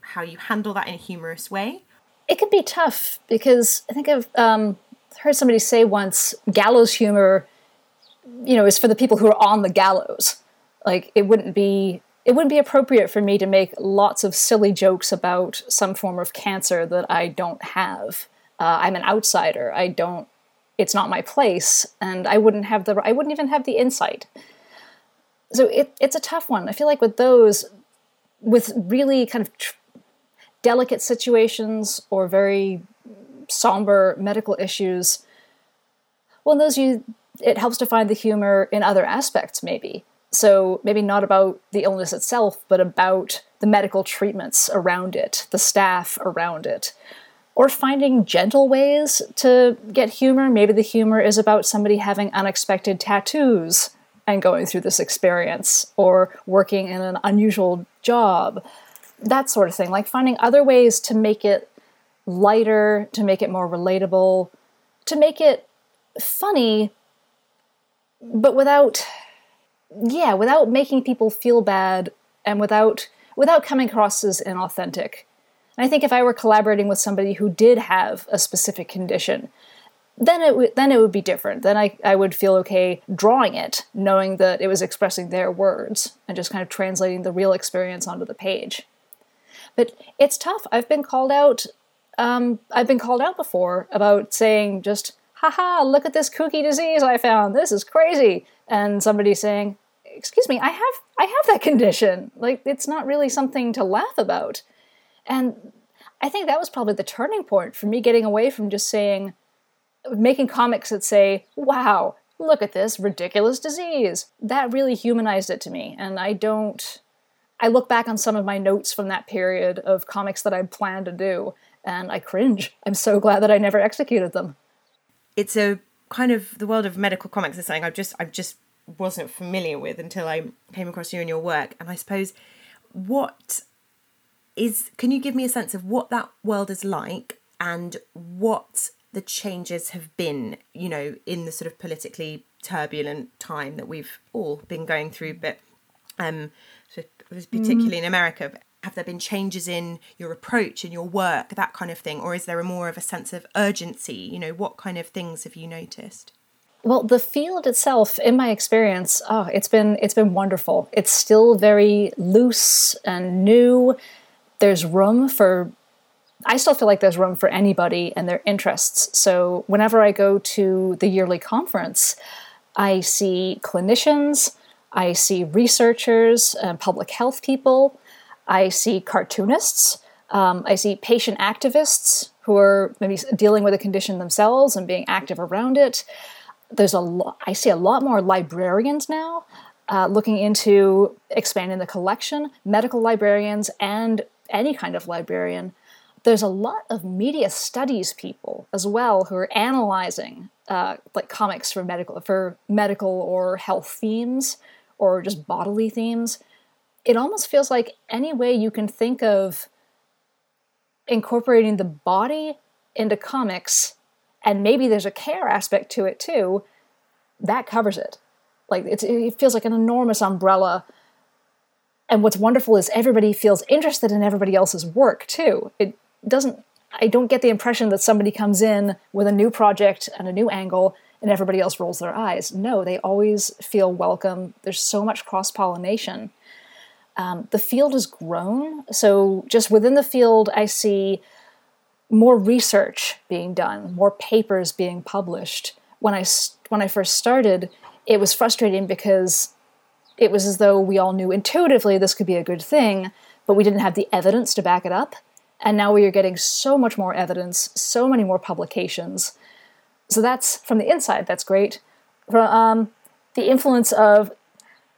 how you handle that in a humorous way. It can be tough because I think I've um, heard somebody say once, gallows humor, you know, is for the people who are on the gallows. Like it wouldn't be it wouldn't be appropriate for me to make lots of silly jokes about some form of cancer that I don't have. Uh, I'm an outsider. I don't. It's not my place, and I wouldn't have the. I wouldn't even have the insight. So it, it's a tough one. I feel like with those, with really kind of tr- delicate situations or very somber medical issues, well, in those you it helps to find the humor in other aspects, maybe. So maybe not about the illness itself, but about the medical treatments around it, the staff around it, or finding gentle ways to get humor. Maybe the humor is about somebody having unexpected tattoos and going through this experience, or working in an unusual job, that sort of thing. Like finding other ways to make it lighter, to make it more relatable, to make it funny, but without, yeah, without making people feel bad and without without coming across as inauthentic. And I think if I were collaborating with somebody who did have a specific condition, then it w- then it would be different. Then I, I would feel okay drawing it, knowing that it was expressing their words and just kind of translating the real experience onto the page. But it's tough. I've been called out. Um, I've been called out before about saying just, "Haha, look at this kooky disease I found. This is crazy," and somebody saying, "Excuse me, I have I have that condition. Like it's not really something to laugh about." And I think that was probably the turning point for me getting away from just saying, making comics that say, wow, look at this ridiculous disease. That really humanized it to me. And I don't, I look back on some of my notes from that period of comics that I planned to do, and I cringe. I'm so glad that I never executed them. It's a kind of the world of medical comics is something I've just I've just wasn't familiar with until I came across you and your work. And I suppose what is can you give me a sense of what that world is like and what the changes have been, you know, in the sort of politically turbulent time that we've all been going through, but um, so particularly in America. Have there been changes in your approach and your work, that kind of thing, or is there a more of a sense of urgency? You know, what kind of things have you noticed? Well, the field itself, in my experience, oh, it's been it's been wonderful. It's still very loose and new. There's room for I still feel like there's room for anybody and their interests. So whenever I go to the yearly conference, I see clinicians, I see researchers, and public health people, I see cartoonists, um, I see patient activists who are maybe dealing with a condition themselves and being active around it. There's a lot. I see a lot more librarians now. Uh, looking into expanding the collection, medical librarians, and any kind of librarian there's a lot of media studies people as well who are analyzing uh, like comics for medical for medical or health themes or just bodily themes it almost feels like any way you can think of incorporating the body into comics and maybe there's a care aspect to it too that covers it like it feels like an enormous umbrella and what's wonderful is everybody feels interested in everybody else's work too it doesn't I don't get the impression that somebody comes in with a new project and a new angle and everybody else rolls their eyes. No, they always feel welcome. There's so much cross pollination. Um, the field has grown. So, just within the field, I see more research being done, more papers being published. When I, when I first started, it was frustrating because it was as though we all knew intuitively this could be a good thing, but we didn't have the evidence to back it up. And now we are getting so much more evidence, so many more publications. So that's from the inside, that's great. From um, the influence of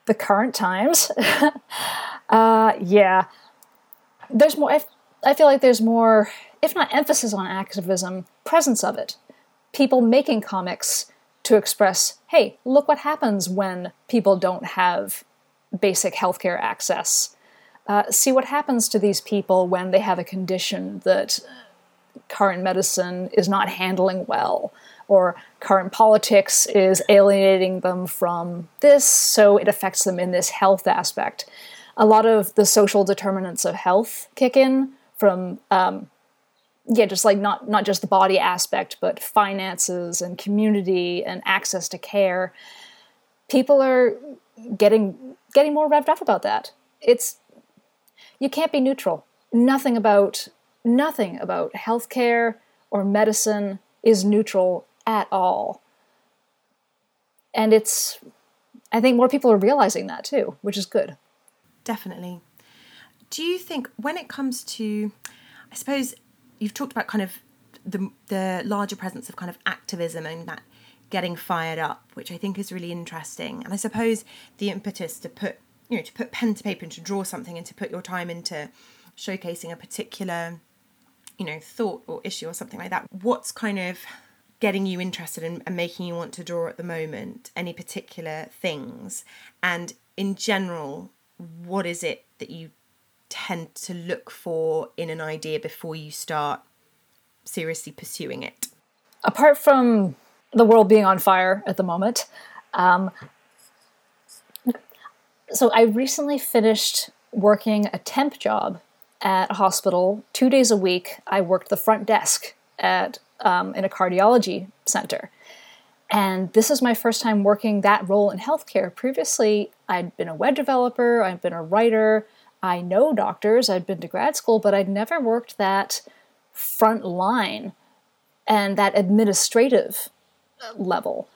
the current times, uh, yeah, there's more. I, I feel like there's more, if not emphasis on activism, presence of it. People making comics to express, hey, look what happens when people don't have basic healthcare access uh, see what happens to these people when they have a condition that current medicine is not handling well, or current politics is alienating them from this, so it affects them in this health aspect. A lot of the social determinants of health kick in from, um, yeah, just like not not just the body aspect, but finances and community and access to care. People are getting getting more revved up about that. It's you can't be neutral. Nothing about nothing about healthcare or medicine is neutral at all. And it's I think more people are realizing that too, which is good. Definitely. Do you think when it comes to I suppose you've talked about kind of the the larger presence of kind of activism and that getting fired up, which I think is really interesting. And I suppose the impetus to put you know to put pen to paper and to draw something and to put your time into showcasing a particular you know thought or issue or something like that. What's kind of getting you interested in, and making you want to draw at the moment? Any particular things? And in general, what is it that you tend to look for in an idea before you start seriously pursuing it? Apart from the world being on fire at the moment, um, so I recently finished working a temp job at a hospital two days a week. I worked the front desk at um, in a cardiology center. And this is my first time working that role in healthcare. Previously, I'd been a web developer, I'd been a writer, I know doctors, I'd been to grad school, but I'd never worked that front line and that administrative level.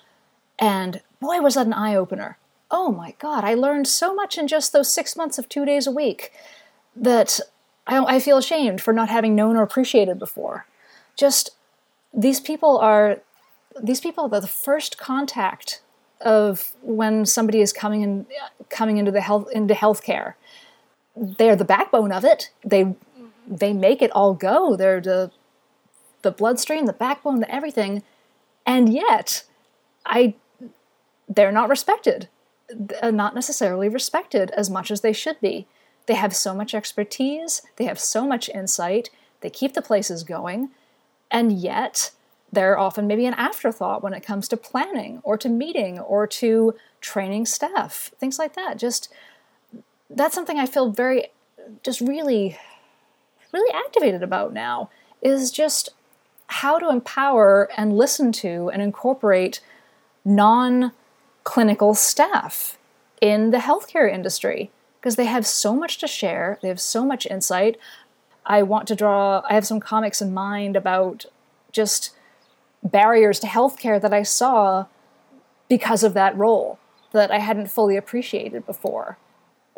And boy, was that an eye opener. Oh my God, I learned so much in just those six months of two days a week that I, I feel ashamed for not having known or appreciated before. Just these people are these people are the first contact of when somebody is coming in coming into the health into healthcare. They're the backbone of it. They they make it all go. They're the the bloodstream, the backbone, the everything, and yet I they're not respected. They're not necessarily respected as much as they should be. They have so much expertise, they have so much insight, they keep the places going, and yet they're often maybe an afterthought when it comes to planning or to meeting or to training staff, things like that. Just that's something I feel very, just really, really activated about now is just how to empower and listen to and incorporate non clinical staff in the healthcare industry because they have so much to share, they have so much insight. I want to draw, I have some comics in mind about just barriers to healthcare that I saw because of that role that I hadn't fully appreciated before.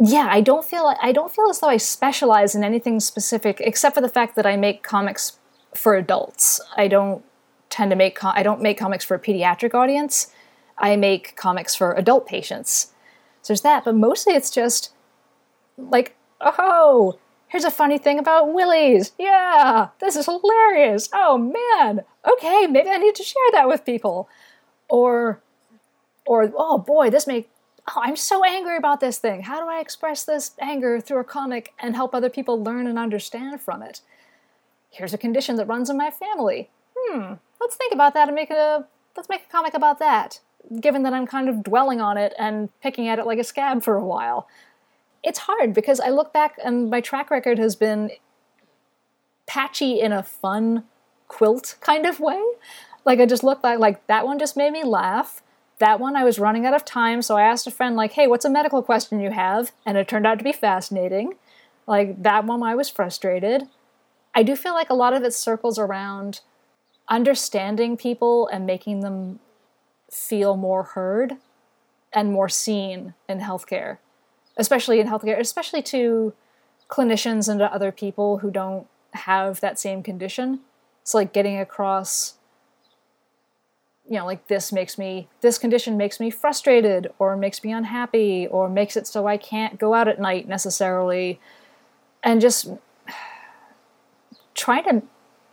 Yeah, I don't feel I don't feel as though I specialize in anything specific except for the fact that I make comics for adults. I don't tend to make com- I don't make comics for a pediatric audience. I make comics for adult patients. So there's that, but mostly it's just like, oh, here's a funny thing about willies. Yeah, this is hilarious. Oh man. Okay, maybe I need to share that with people. Or or oh boy, this may oh, I'm so angry about this thing. How do I express this anger through a comic and help other people learn and understand from it? Here's a condition that runs in my family. Hmm, let's think about that and make a let's make a comic about that. Given that I'm kind of dwelling on it and picking at it like a scab for a while it's hard because I look back and my track record has been patchy in a fun quilt kind of way. Like I just look back like that one just made me laugh. That one I was running out of time, so I asked a friend like, "Hey, what's a medical question you have?" and it turned out to be fascinating. Like that one I was frustrated. I do feel like a lot of it circles around understanding people and making them feel more heard and more seen in healthcare especially in healthcare, especially to clinicians and to other people who don't have that same condition. It's like getting across, you know, like this makes me, this condition makes me frustrated or makes me unhappy or makes it so I can't go out at night necessarily. And just trying to,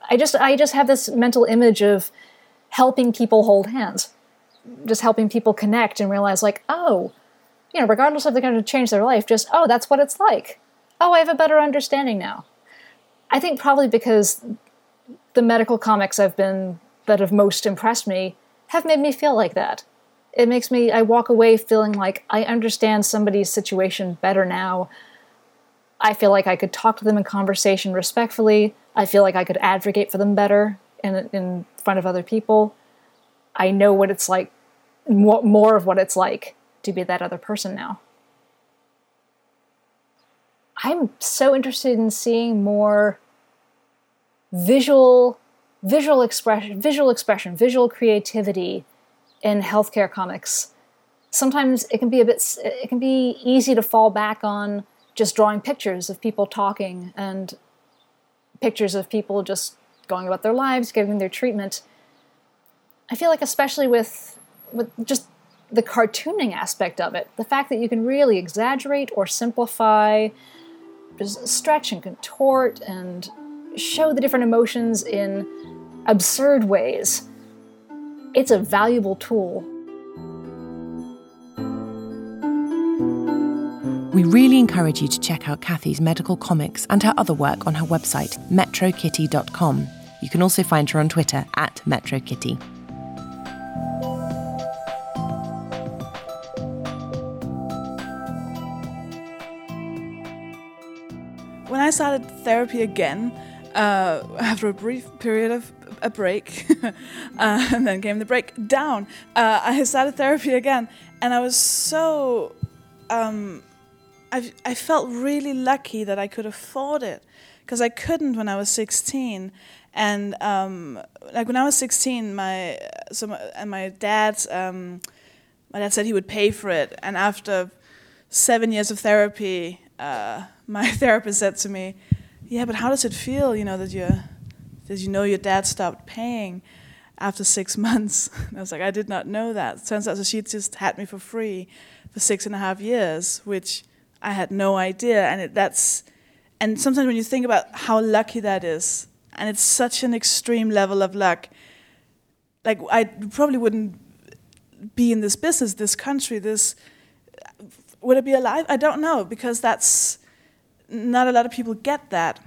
I just, I just have this mental image of helping people hold hands, just helping people connect and realize, like, oh, you know, regardless of they're going to change their life, just, oh, that's what it's like. Oh, I have a better understanding now. I think probably because the medical comics I've been that have most impressed me have made me feel like that. It makes me, I walk away feeling like I understand somebody's situation better now. I feel like I could talk to them in conversation respectfully. I feel like I could advocate for them better in, in front of other people. I know what it's like, more, more of what it's like to be that other person now. I'm so interested in seeing more visual visual expression, visual expression, visual creativity in healthcare comics. Sometimes it can be a bit it can be easy to fall back on just drawing pictures of people talking and pictures of people just going about their lives, giving their treatment. I feel like especially with with just the cartooning aspect of it, the fact that you can really exaggerate or simplify, stretch and contort and show the different emotions in absurd ways, it's a valuable tool. We really encourage you to check out Kathy's medical comics and her other work on her website, metrokitty.com. You can also find her on Twitter at metrokitty. I started therapy again, uh, after a brief period of a break, uh, and then came the break down, uh, I started therapy again, and I was so um, I, I felt really lucky that I could afford it because I couldn't when I was 16. And um, like when I was 16, my so my, and my dad, um, my dad said he would pay for it. And after seven years of therapy, uh, my therapist said to me, "Yeah, but how does it feel? You know that you that you know your dad stopped paying." After six months, and I was like, I did not know that. Turns out, so she just had me for free for six and a half years, which I had no idea, and it, that's and sometimes when you think about how lucky that is, and it's such an extreme level of luck. Like I probably wouldn't be in this business, this country, this would I be alive? I don't know because that's not a lot of people get that.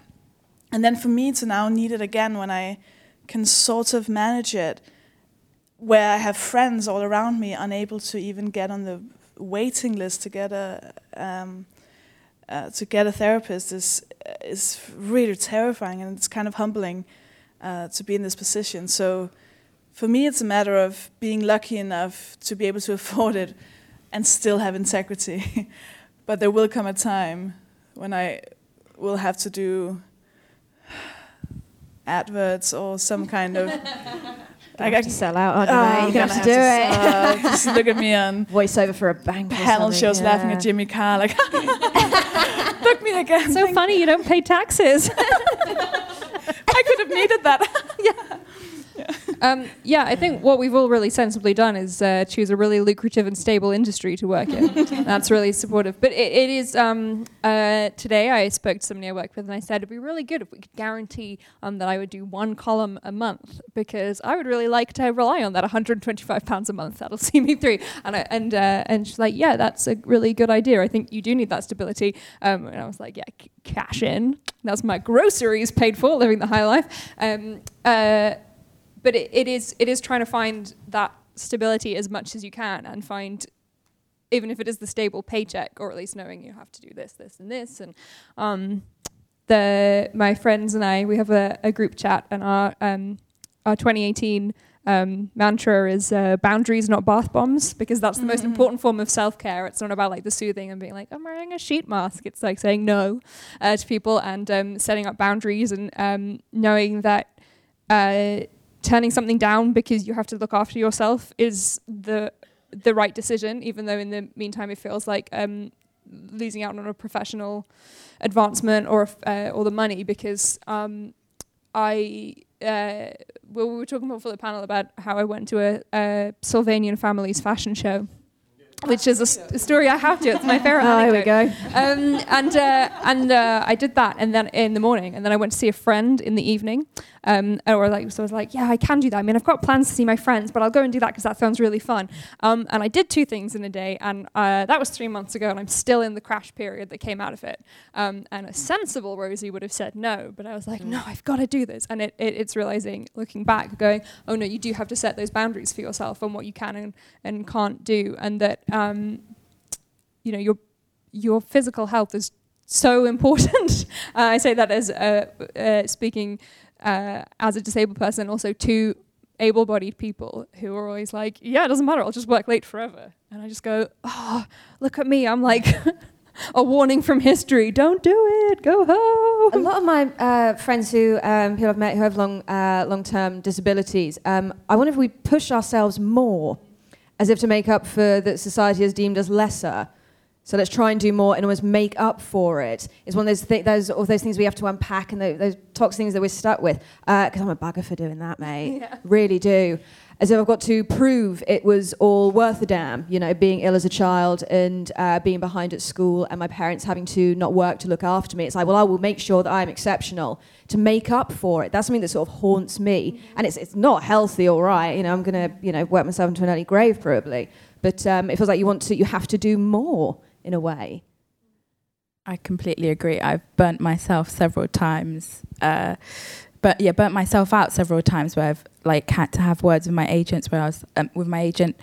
And then for me to now need it again when I can sort of manage it, where I have friends all around me unable to even get on the waiting list to get a um, uh, to get a therapist is is really terrifying, and it's kind of humbling uh, to be in this position. So, for me, it's a matter of being lucky enough to be able to afford it and still have integrity. but there will come a time when I will have to do adverts or some kind of I got to sell out, aren't you? Oh, You're gonna have, to do it. Uh, just look at me on voiceover for a bank. Panel shows yeah. laughing at Jimmy Carr like, look me again. So funny, you don't pay taxes. I could have needed that. yeah. Um, yeah, I think what we've all really sensibly done is uh, choose a really lucrative and stable industry to work in. That's really supportive. But it, it is um, uh, today. I spoke to somebody I work with, and I said it'd be really good if we could guarantee um, that I would do one column a month because I would really like to rely on that 125 pounds a month. That'll see me through. And I, and uh, and she's like, yeah, that's a really good idea. I think you do need that stability. Um, and I was like, yeah, c- cash in. That's my groceries paid for, living the high life. Um, uh, but it, it is it is trying to find that stability as much as you can and find even if it is the stable paycheck or at least knowing you have to do this this and this. And um, the my friends and I we have a, a group chat and our um, our 2018 um, mantra is uh, boundaries not bath bombs because that's the mm-hmm. most important form of self-care. It's not about like the soothing and being like i'm wearing a sheet mask. It's like saying no uh, to people and um, setting up boundaries and um, knowing that uh, turning something down because you have to look after yourself is the the right decision, even though in the meantime it feels like um, losing out on a professional advancement or uh, or the money because um, I uh, well, we were talking before the panel about how I went to a, a Sylvanian Families fashion show which is a, a, story I have to. It's my favorite. oh, here we go. Um, and uh, and uh, I did that, and then in the morning, and then I went to see a friend in the evening. Um, or like, so I was like, yeah, I can do that. I mean, I've got plans to see my friends, but I'll go and do that because that sounds really fun. Um, and I did two things in a day, and uh, that was three months ago, and I'm still in the crash period that came out of it. Um, and a sensible Rosie would have said no, but I was like, no, I've got to do this. And it, it, it's realizing, looking back, going, oh no, you do have to set those boundaries for yourself on what you can and, and can't do, and that um, you know your your physical health is so important. uh, I say that as uh, uh, speaking uh, as a disabled person, also to able-bodied people who are always like, "Yeah, it doesn't matter. I'll just work late forever." And I just go, "Oh, look at me. I'm like." a warning from history: don't do it. Go home. A lot of my uh, friends who um, people I've met who have long uh, long term disabilities, um, I wonder if we push ourselves more, as if to make up for that society has deemed us lesser. So let's try and do more and almost make up for it. It's one of those, th- those, all those things we have to unpack and those, those toxic things that we're stuck with. Uh, because I'm a bugger for doing that, mate. Yeah. Really do. As if I've got to prove it was all worth a damn, you know, being ill as a child and uh, being behind at school and my parents having to not work to look after me. It's like, well, I will make sure that I'm exceptional to make up for it. That's something that sort of haunts me. And it's, it's not healthy, all right. You know, I'm going to, you know, work myself into an early grave probably. But um, it feels like you want to, you have to do more in a way. I completely agree. I've burnt myself several times. Uh, but yeah, burnt myself out several times where I've like had to have words with my agents where I was um, with my agent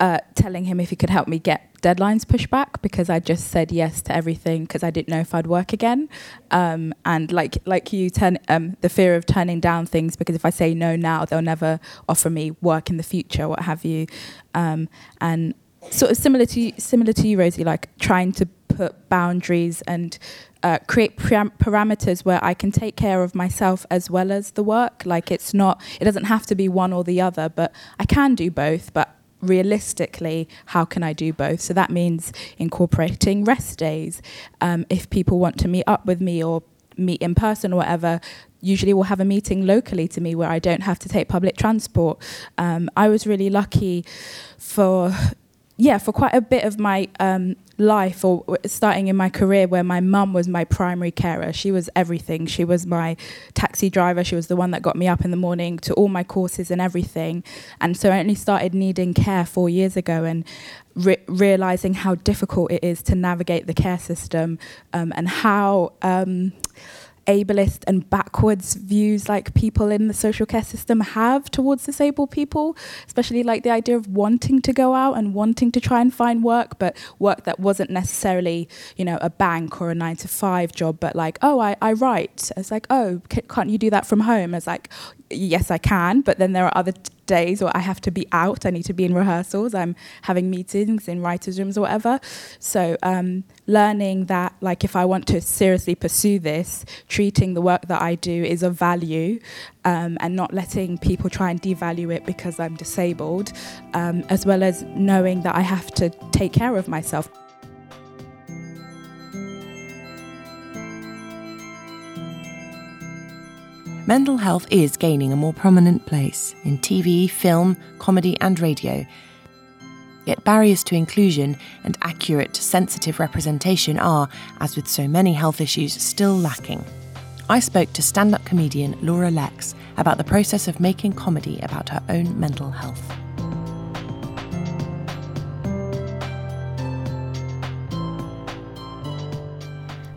uh, telling him if he could help me get deadlines pushed back because I just said yes to everything because I didn't know if I'd work again. Um, and like like you, turn, um, the fear of turning down things because if I say no now, they'll never offer me work in the future, what have you. Um, and sort of similar to similar to you, Rosie, like trying to put boundaries and uh, create parameters where I can take care of myself as well as the work. Like it's not, it doesn't have to be one or the other, but I can do both. But realistically, how can I do both? So that means incorporating rest days. Um, if people want to meet up with me or meet in person or whatever, usually we'll have a meeting locally to me where I don't have to take public transport. Um, I was really lucky for yeah, for quite a bit of my um, life or starting in my career where my mum was my primary carer. She was everything. She was my taxi driver. She was the one that got me up in the morning to all my courses and everything. And so I only started needing care four years ago and re- realizing how difficult it is to navigate the care system um, and how. Um, ableist and backwards views like people in the social care system have towards disabled people, especially like the idea of wanting to go out and wanting to try and find work, but work that wasn't necessarily, you know, a bank or a nine to five job, but like, oh, I, I write. It's like, oh, can't you do that from home? It's like, yes, I can, but then there are other t- days or I have to be out. I need to be in rehearsals. I'm having meetings in writers' rooms or whatever. So um, learning that, like, if I want to seriously pursue this, treating the work that I do is of value, um, and not letting people try and devalue it because I'm disabled, um, as well as knowing that I have to take care of myself. Mental health is gaining a more prominent place in TV, film, comedy, and radio. Yet barriers to inclusion and accurate, sensitive representation are, as with so many health issues, still lacking. I spoke to stand up comedian Laura Lex about the process of making comedy about her own mental health.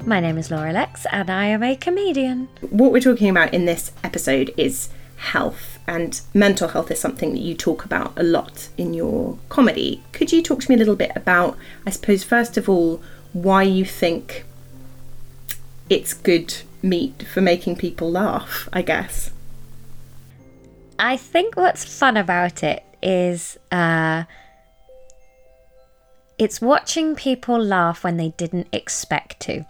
My name is Laura Lex, and I am a comedian. What we're talking about in this episode is health, and mental health is something that you talk about a lot in your comedy. Could you talk to me a little bit about, I suppose, first of all, why you think it's good meat for making people laugh, I guess? I think what's fun about it is uh, it's watching people laugh when they didn't expect to.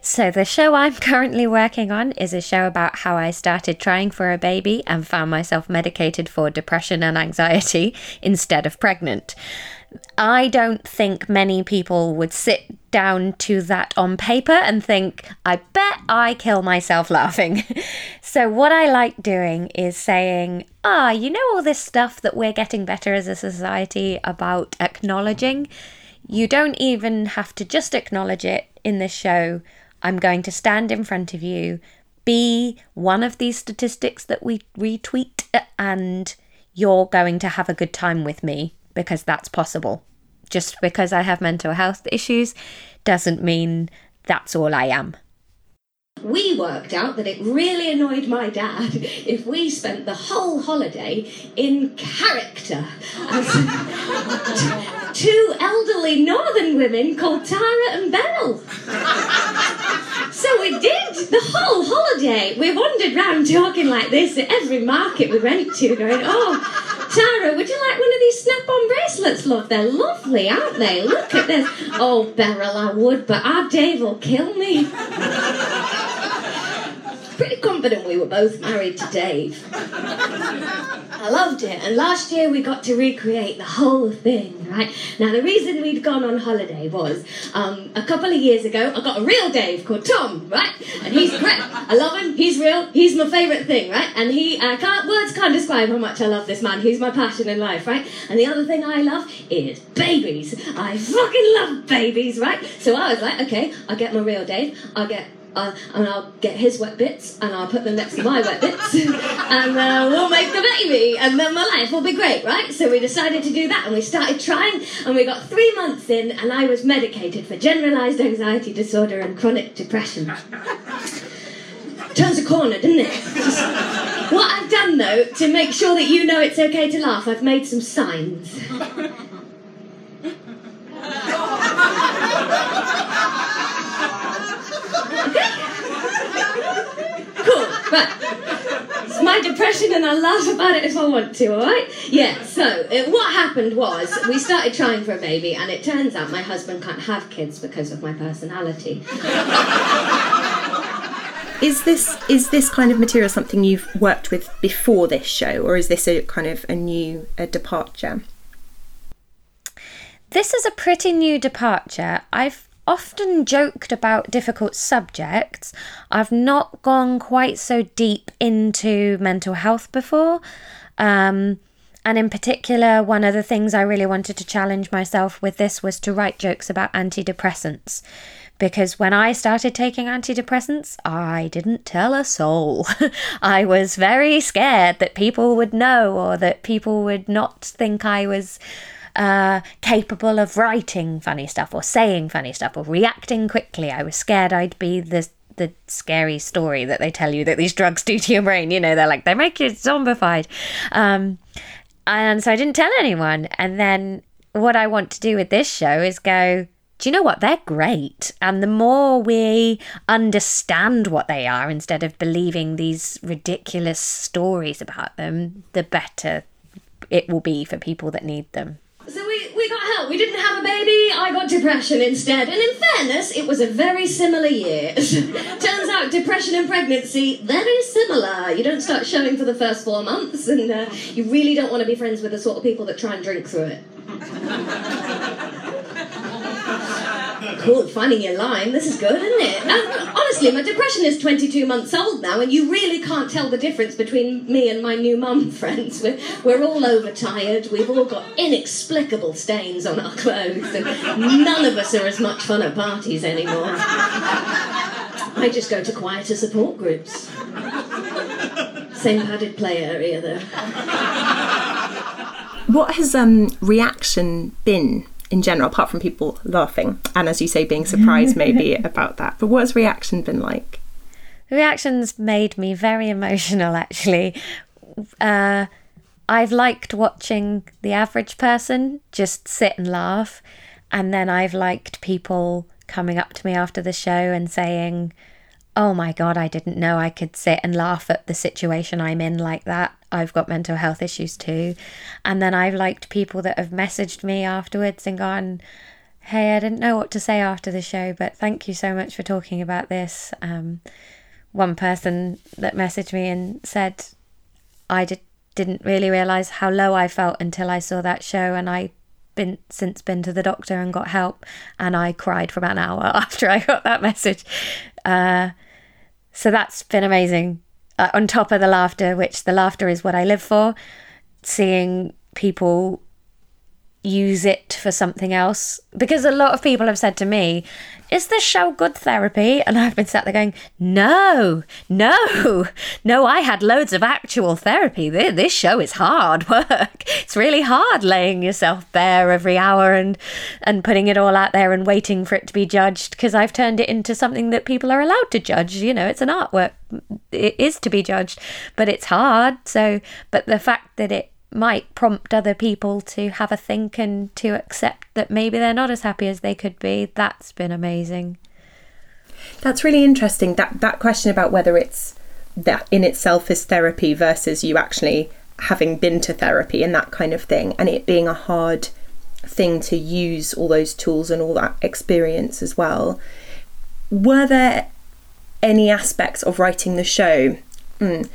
So, the show I'm currently working on is a show about how I started trying for a baby and found myself medicated for depression and anxiety instead of pregnant. I don't think many people would sit down to that on paper and think, I bet I kill myself laughing. so, what I like doing is saying, ah, you know, all this stuff that we're getting better as a society about acknowledging? You don't even have to just acknowledge it in this show. I'm going to stand in front of you, be one of these statistics that we retweet, and you're going to have a good time with me because that's possible. Just because I have mental health issues doesn't mean that's all I am. We worked out that it really annoyed my dad if we spent the whole holiday in character as two elderly northern women called Tara and Belle. So we did the whole holiday. We wandered round talking like this at every market we went to, going, "Oh, Tara, would you like one of these snap-on bracelets love. They're lovely, aren't they? Look at this. Oh, Beryl, I would, but our Dave will kill me. Pretty confident we were both married to Dave. I loved it, and last year we got to recreate the whole thing, right? Now, the reason we'd gone on holiday was um, a couple of years ago, I got a real Dave called Tom, right? And he's great. I love him, he's real, he's my favourite thing, right? And he, I can't, words can't describe how much I love this man. He's my passion in life, right? And the other thing I love is babies. I fucking love babies, right? So I was like, okay, I'll get my real Dave, I'll get uh, and I'll get his wet bits and I'll put them next to my wet bits and uh, we'll make the baby and then my life will be great, right? So we decided to do that and we started trying and we got three months in and I was medicated for generalised anxiety disorder and chronic depression. Turns a corner, didn't it? Just, what I've done though, to make sure that you know it's okay to laugh, I've made some signs. Cool, right. It's my depression and I'll laugh about it if I want to, alright? Yeah, so uh, what happened was we started trying for a baby and it turns out my husband can't have kids because of my personality. Is this is this kind of material something you've worked with before this show, or is this a kind of a new a departure? This is a pretty new departure. I've often joked about difficult subjects. I've not gone quite so deep into mental health before. Um, and in particular, one of the things I really wanted to challenge myself with this was to write jokes about antidepressants. Because when I started taking antidepressants, I didn't tell a soul. I was very scared that people would know or that people would not think I was uh, capable of writing funny stuff or saying funny stuff or reacting quickly. I was scared I'd be the the scary story that they tell you that these drugs do to your brain. You know, they're like they make you zombified, um, and so I didn't tell anyone. And then what I want to do with this show is go. Do you know what? They're great. And the more we understand what they are instead of believing these ridiculous stories about them, the better it will be for people that need them. We got help. We didn't have a baby. I got depression instead. And in fairness, it was a very similar year. Turns out depression and pregnancy, very similar. You don't start showing for the first four months, and uh, you really don't want to be friends with the sort of people that try and drink through it. Cool, finding your line. This is good, isn't it? Honestly, my depression is 22 months old now, and you really can't tell the difference between me and my new mum friends. We're, we're all overtired, we've all got inexplicable stains on our clothes, and none of us are as much fun at parties anymore. I just go to quieter support groups. Same padded play area, though. What has um, reaction been in general, apart from people laughing and, as you say, being surprised maybe about that? But what has reaction been like? The reactions made me very emotional, actually. Uh, I've liked watching the average person just sit and laugh, and then I've liked people coming up to me after the show and saying, Oh my God, I didn't know I could sit and laugh at the situation I'm in like that. I've got mental health issues too. And then I've liked people that have messaged me afterwards and gone, Hey, I didn't know what to say after the show, but thank you so much for talking about this. Um, one person that messaged me and said, I did, didn't really realize how low I felt until I saw that show, and I been since been to the doctor and got help and I cried for about an hour after I got that message. Uh, so that's been amazing. Uh, on top of the laughter, which the laughter is what I live for, seeing people use it for something else. Because a lot of people have said to me, Is this show good therapy? And I've been sat there going, No, no, no, I had loads of actual therapy. This show is hard work. It's really hard laying yourself bare every hour and, and putting it all out there and waiting for it to be judged because I've turned it into something that people are allowed to judge. You know, it's an artwork. It is to be judged, but it's hard. So, but the fact that it might prompt other people to have a think and to accept that maybe they're not as happy as they could be. That's been amazing. That's really interesting. That that question about whether it's that in itself is therapy versus you actually having been to therapy and that kind of thing, and it being a hard thing to use all those tools and all that experience as well. Were there any aspects of writing the show mm,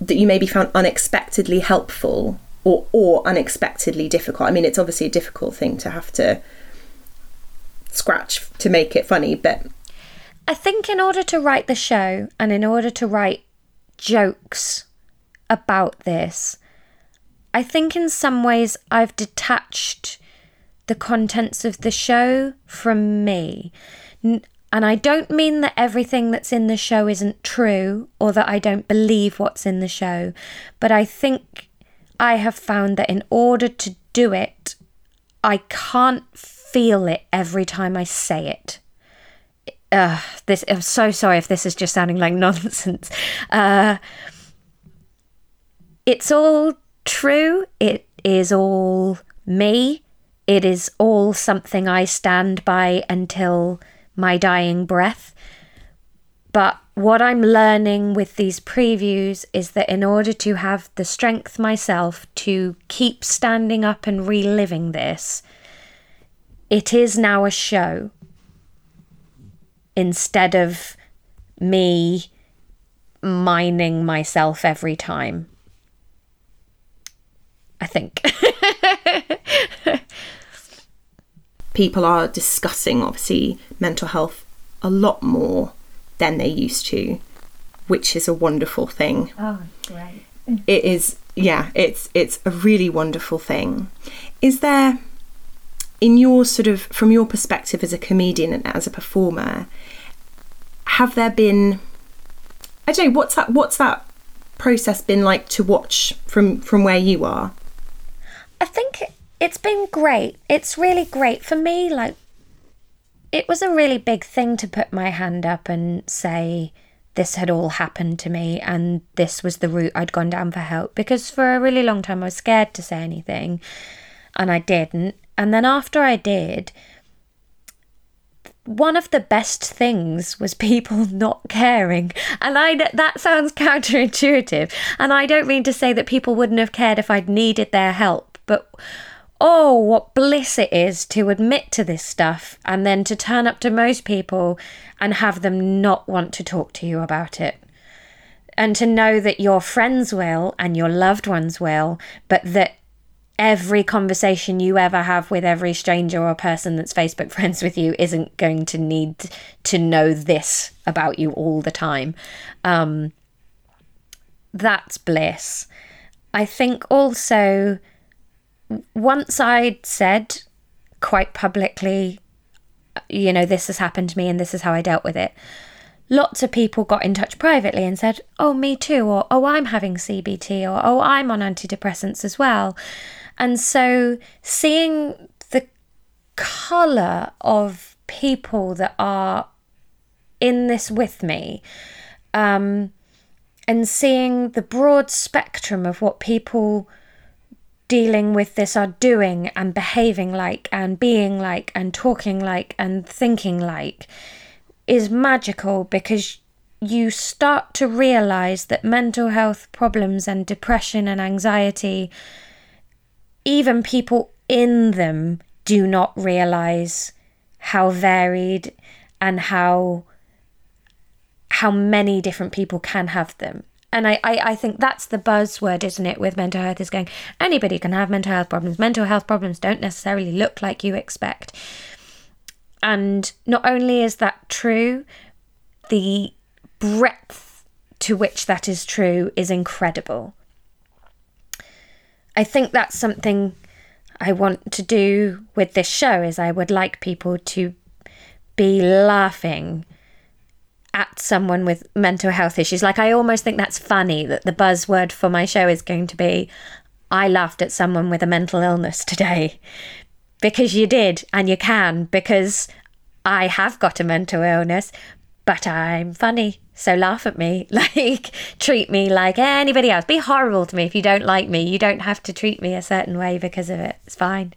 that you maybe found unexpectedly helpful or or unexpectedly difficult? I mean, it's obviously a difficult thing to have to scratch to make it funny, but I think in order to write the show and in order to write jokes about this, I think in some ways I've detached the contents of the show from me. And I don't mean that everything that's in the show isn't true or that I don't believe what's in the show, but I think I have found that in order to do it, I can't feel it every time I say it. Uh, this I'm so sorry if this is just sounding like nonsense. Uh, it's all true. It is all me. It is all something I stand by until my dying breath. But what I'm learning with these previews is that in order to have the strength myself to keep standing up and reliving this, it is now a show instead of me mining myself every time. I think. people are discussing obviously mental health a lot more than they used to, which is a wonderful thing. Oh, great. It is yeah, it's it's a really wonderful thing. Is there in your sort of from your perspective as a comedian and as a performer, have there been I don't know, what's that what's that process been like to watch from from where you are? I think it's been great. It's really great for me. Like, it was a really big thing to put my hand up and say this had all happened to me and this was the route I'd gone down for help because for a really long time I was scared to say anything and I didn't. And then after I did, one of the best things was people not caring. And I that sounds counterintuitive. And I don't mean to say that people wouldn't have cared if I'd needed their help, but oh, what bliss it is to admit to this stuff and then to turn up to most people and have them not want to talk to you about it. And to know that your friends will and your loved ones will, but that every conversation you ever have with every stranger or person that's Facebook friends with you isn't going to need to know this about you all the time. Um, that's bliss. I think also once I'd said quite publicly, you know, this has happened to me and this is how I dealt with it, lots of people got in touch privately and said, oh, me too, or oh, I'm having CBT, or oh, I'm on antidepressants as well. And so seeing the colour of people that are in this with me, um, and seeing the broad spectrum of what people dealing with this are doing and behaving like and being like and talking like and thinking like is magical because you start to realize that mental health problems and depression and anxiety even people in them do not realize how varied and how how many different people can have them and I, I, I think that's the buzzword, isn't it, with mental health is going, anybody can have mental health problems. Mental health problems don't necessarily look like you expect. And not only is that true, the breadth to which that is true is incredible. I think that's something I want to do with this show is I would like people to be laughing at someone with mental health issues. Like, I almost think that's funny that the buzzword for my show is going to be I laughed at someone with a mental illness today. Because you did, and you can, because I have got a mental illness, but I'm funny. So laugh at me. Like, treat me like anybody else. Be horrible to me if you don't like me. You don't have to treat me a certain way because of it. It's fine.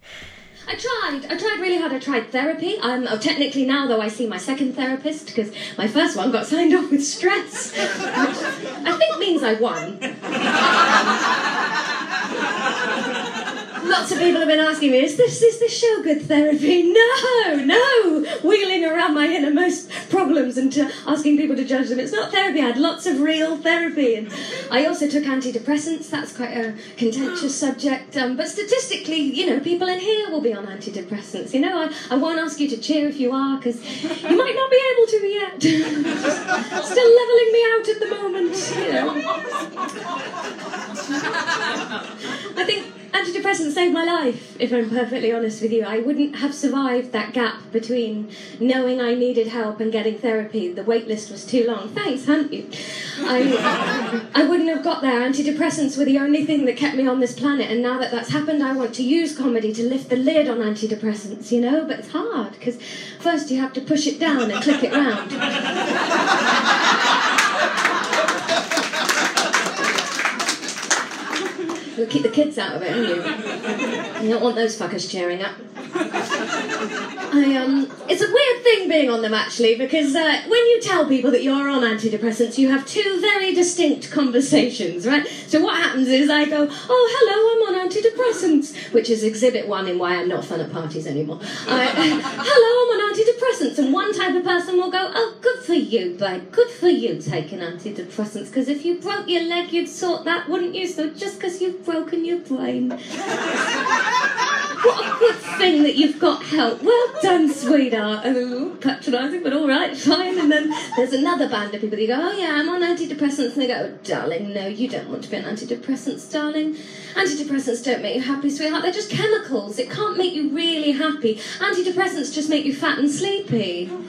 I tried. I tried really hard. I tried therapy. Um, oh, technically now, though, I see my second therapist because my first one got signed off with stress, I think means I won. Lots of people have been asking me, is this is this show good therapy? No, no. Wheeling around my innermost problems and to asking people to judge them. It's not therapy. I had lots of real therapy, and I also took antidepressants. That's quite a contentious subject. Um, but statistically, you know, people in here will be on antidepressants. You know, I, I won't ask you to cheer if you are because you might not be able to yet. Still leveling me out at the moment. You know. I think antidepressants saved my life, if I'm perfectly honest with you. I wouldn't have survived that gap between knowing I needed help and getting therapy. The wait list was too long. Thanks, hunt you. I, I wouldn't have got there. Antidepressants were the only thing that kept me on this planet, and now that that's happened, I want to use comedy to lift the lid on antidepressants, you know? But it's hard, because first you have to push it down and click it round. You'll keep the kids out of it, won't you? You don't want those fuckers cheering up. I um, it's a weird thing being on them actually because uh, when you tell people that you're on antidepressants, you have two very distinct conversations, right? So what happens is I go, "Oh, hello, I'm on antidepressants," which is exhibit one in why I'm not fun at parties anymore. I, hello, I'm on antidepressants, and one type of person will go, "Oh, good for you, bud. Good for you taking antidepressants. Because if you broke your leg, you'd sort that, wouldn't you? So just because you've broken your brain." What a good thing that you've got help. Well done, sweetheart. And ooh, patronising, but all right, fine. And then there's another band of people that go, oh yeah, I'm on antidepressants. And they go, oh, darling, no, you don't want to be on antidepressants, darling. Antidepressants don't make you happy, sweetheart. They're just chemicals. It can't make you really happy. Antidepressants just make you fat and sleepy.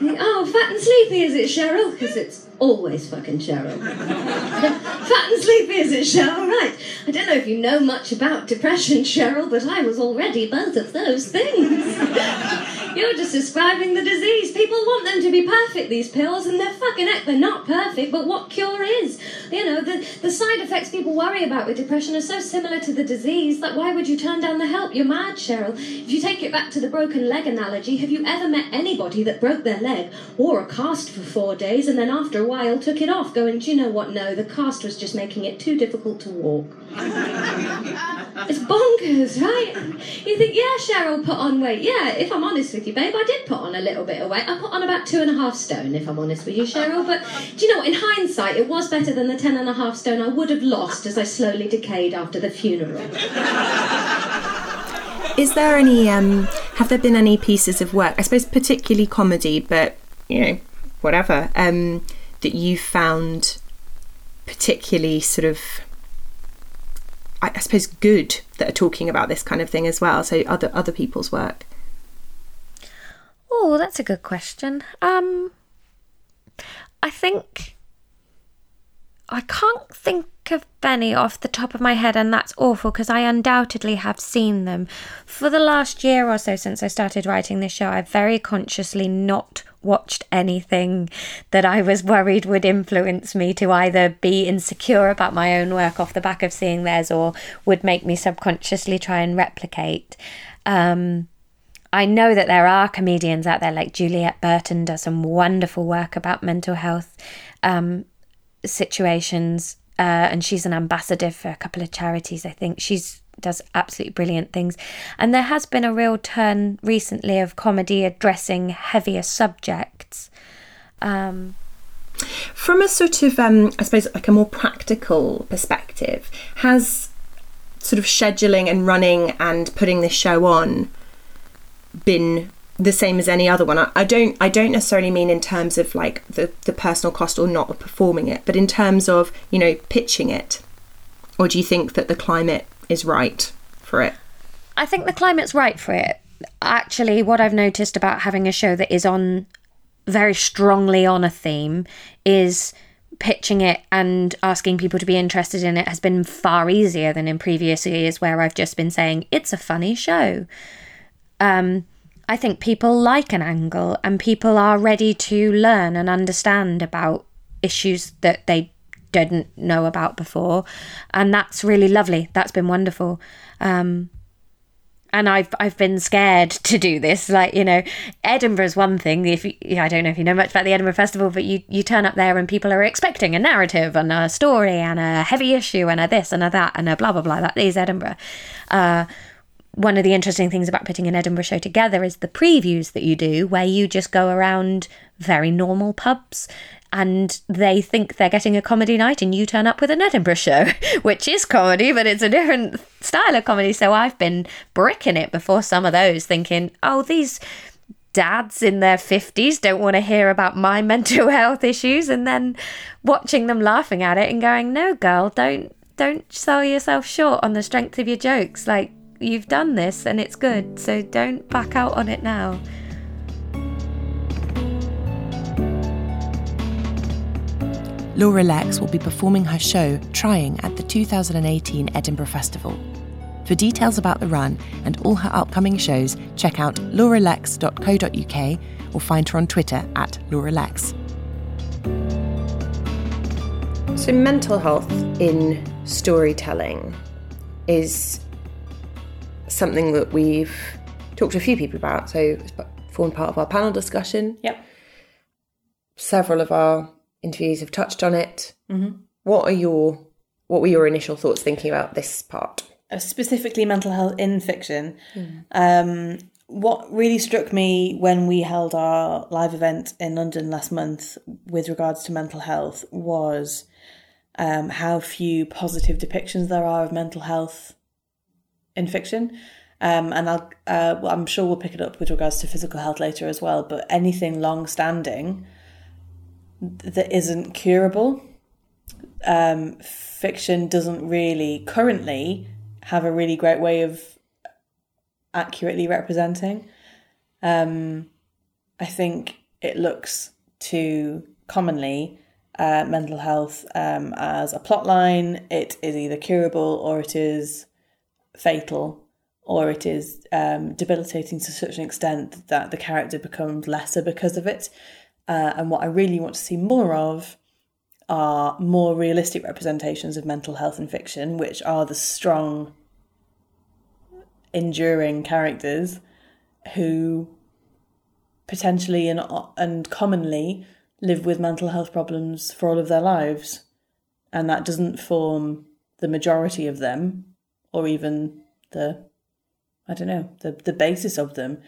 Oh, fat and sleepy is it, Cheryl? Because it's always fucking Cheryl. fat and sleepy is it, Cheryl? Right. I don't know if you know much about depression, Cheryl, but I was already both of those things. You're just describing the disease. People want them to be perfect, these pills, and they're fucking it. They're not perfect, but what cure is? You know, the, the side effects people worry about with depression are so similar to the disease that why would you turn down the help? You're mad, Cheryl. If you take it back to the broken leg analogy, have you ever met anybody that broke their leg, wore a cast for four days, and then after a while took it off, going, do you know what? No, the cast was just making it too difficult to walk. it's bonkers, right? You think, yeah, Cheryl put on weight. Yeah, if I'm honest with you, babe, I did put on a little bit of weight. I put on about two and a half stone, if I'm honest with you, Cheryl. But do you know what? In hindsight, it was better than the ten and a half stone I would have lost as I slowly decayed after the funeral. Is there any, um, have there been any pieces of work, I suppose particularly comedy, but, you know, whatever, um, that you found particularly sort of I, suppose good that are talking about this kind of thing as well so other other people's work Oh, that's a good question. Um, I think I can't think of any off the top of my head, and that's awful because I undoubtedly have seen them. For the last year or so since I started writing this show, I've very consciously not watched anything that I was worried would influence me to either be insecure about my own work off the back of seeing theirs or would make me subconsciously try and replicate. Um, I know that there are comedians out there like Juliet Burton does some wonderful work about mental health um, situations, uh, and she's an ambassador for a couple of charities. I think she's does absolutely brilliant things, and there has been a real turn recently of comedy addressing heavier subjects. Um, From a sort of, um, I suppose, like a more practical perspective, has sort of scheduling and running and putting this show on been the same as any other one. I, I don't I don't necessarily mean in terms of like the, the personal cost or not of performing it, but in terms of, you know, pitching it. Or do you think that the climate is right for it? I think the climate's right for it. Actually, what I've noticed about having a show that is on very strongly on a theme is pitching it and asking people to be interested in it has been far easier than in previous years where I've just been saying it's a funny show. Um, I think people like an angle and people are ready to learn and understand about issues that they didn't know about before. And that's really lovely. That's been wonderful. Um, and I've I've been scared to do this. Like you know, Edinburgh's one thing. If you, I don't know if you know much about the Edinburgh Festival, but you you turn up there and people are expecting a narrative and a story and a heavy issue and a this and a that and a blah blah blah. That is Edinburgh. Uh, one of the interesting things about putting an Edinburgh show together is the previews that you do, where you just go around very normal pubs and they think they're getting a comedy night and you turn up with an Edinburgh show, which is comedy, but it's a different style of comedy. So I've been bricking it before some of those, thinking, oh, these dads in their 50s don't want to hear about my mental health issues and then watching them laughing at it and going no girl don't don't sell yourself short on the strength of your jokes like you've done this and it's good so don't back out on it now Laura Lexx will be performing her show Trying at the 2018 Edinburgh Festival. For details about the run and all her upcoming shows, check out lauralexx.co.uk or find her on Twitter at lauralexx. So, mental health in storytelling is something that we've talked to a few people about. So, it's formed part of our panel discussion. Yep. Several of our interviews have touched on it. Mhm. What are your what were your initial thoughts thinking about this part? Uh, specifically mental health in fiction. Um, what really struck me when we held our live event in London last month with regards to mental health was um, how few positive depictions there are of mental health in fiction. Um, and I'll, uh, well, I'm sure we'll pick it up with regards to physical health later as well. But anything long standing that isn't curable, um, fiction doesn't really currently have a really great way of accurately representing. Um, I think it looks to commonly uh, mental health um, as a plot line. It is either curable or it is fatal or it is um, debilitating to such an extent that the character becomes lesser because of it. Uh, and what I really want to see more of are more realistic representations of mental health in fiction, which are the strong, enduring characters who potentially and, and commonly live with mental health problems for all of their lives. And that doesn't form the majority of them or even the, I don't know, the, the basis of them.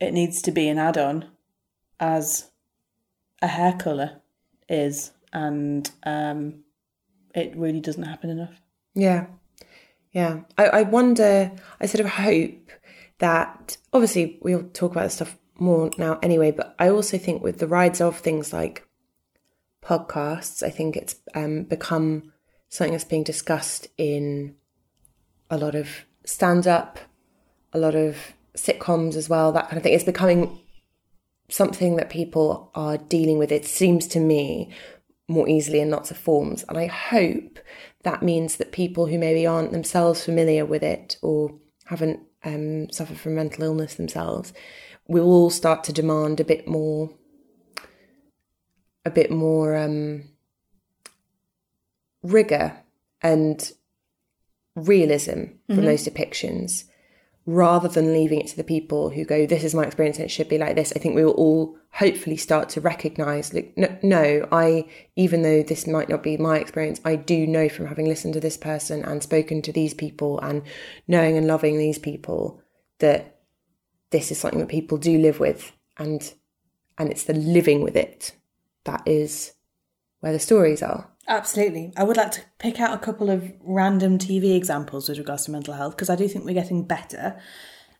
It needs to be an add on as a hair colour is, and um, it really doesn't happen enough. Yeah. Yeah. I, I wonder, I sort of hope that obviously we'll talk about this stuff more now anyway, but I also think with the rise of things like podcasts, I think it's um, become something that's being discussed in a lot of stand up, a lot of sitcoms as well, that kind of thing. It's becoming something that people are dealing with, it seems to me, more easily in lots of forms. And I hope that means that people who maybe aren't themselves familiar with it or haven't um, suffered from mental illness themselves will all start to demand a bit more, a bit more um, rigor and realism from Mhm. those depictions rather than leaving it to the people who go, This is my experience and it should be like this. I think we will all hopefully start to recognize, like, no, no, I, even though this might not be my experience, I do know from having listened to this person and spoken to these people and knowing and loving these people that this is something that people do live with and and it's the living with it that is where the stories are. Absolutely. I would like to pick out a couple of random TV examples with regards to mental health because I do think we're getting better.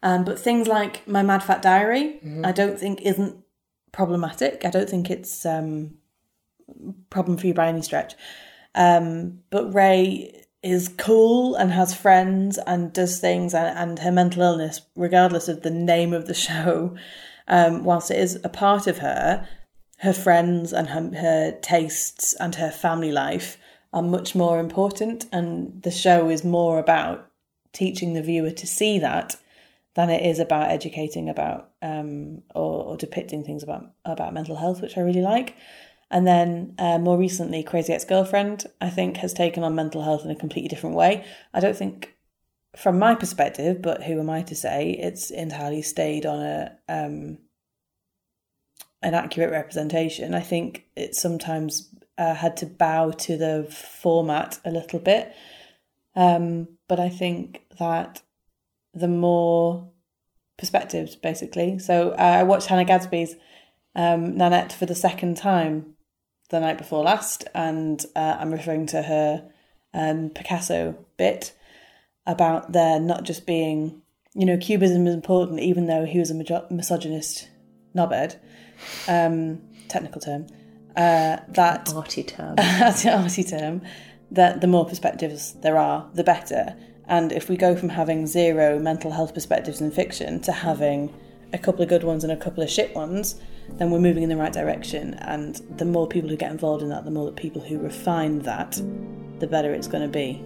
Um, but things like My Mad Fat Diary, I don't think isn't problematic. I don't think it's um problem for you by any stretch. Um, but Rae is cool and has friends and does things and, and her mental illness, regardless of the name of the show, um, whilst it is a part of her, her friends and her, her tastes and her family life are much more important. And the show is more about teaching the viewer to see that than it is about educating about um, or, or depicting things about about mental health, which I really like. And then uh, more recently, Crazy Ex Girlfriend, I think, has taken on mental health in a completely different way. I don't think from my perspective, but who am I to say? It's entirely stayed on a um, an accurate representation. I think it sometimes uh, had to bow to the format a little bit, um, but I think that the more perspectives, basically. So uh, I watched Hannah Gadsby's um, Nanette for the second time the night before last, and uh, I'm referring to her um, Picasso bit about there not just being, you know, cubism is important, even though he was a misogynist knobhead, um, technical term. Uh, that arty term, that's an arty term. That the more perspectives there are, the better. And if we go from having zero mental health perspectives in fiction to having a couple of good ones and a couple of shit ones, then we're moving in the right direction. And the more people who get involved in that, the more the people who refine that, the better it's going to be.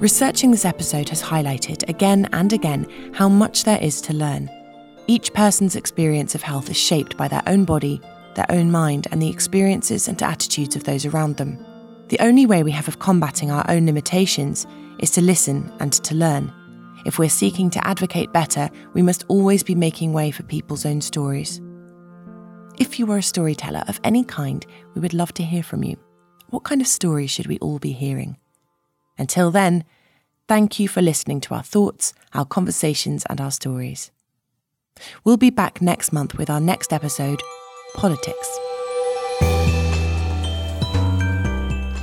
Researching this episode has highlighted again and again how much there is to learn. Each person's experience of health is shaped by their own body, their own mind, and the experiences and attitudes of those around them. The only way we have of combating our own limitations is to listen and to learn. If we're seeking to advocate better, we must always be making way for people's own stories. If you were a storyteller of any kind, we would love to hear from you. What kind of stories should we all be hearing? Until then, thank you for listening to our thoughts, our conversations, and our stories. We'll be back next month with our next episode Politics.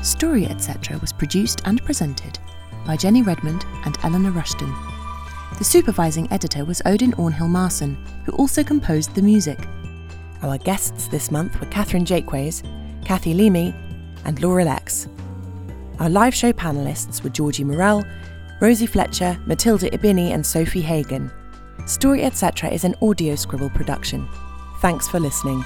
Story Etc. was produced and presented by Jenny Redmond and Eleanor Rushton. The supervising editor was Odin Ornhill Marson, who also composed the music. Our guests this month were Catherine Jakeways, Kathy Leamy, and Laura Lexx. Our live show panelists were Georgie Morrell, Rosie Fletcher, Matilda Ibini, and Sofie Hagen. Story Etc. is an audio scribble production. Thanks for listening.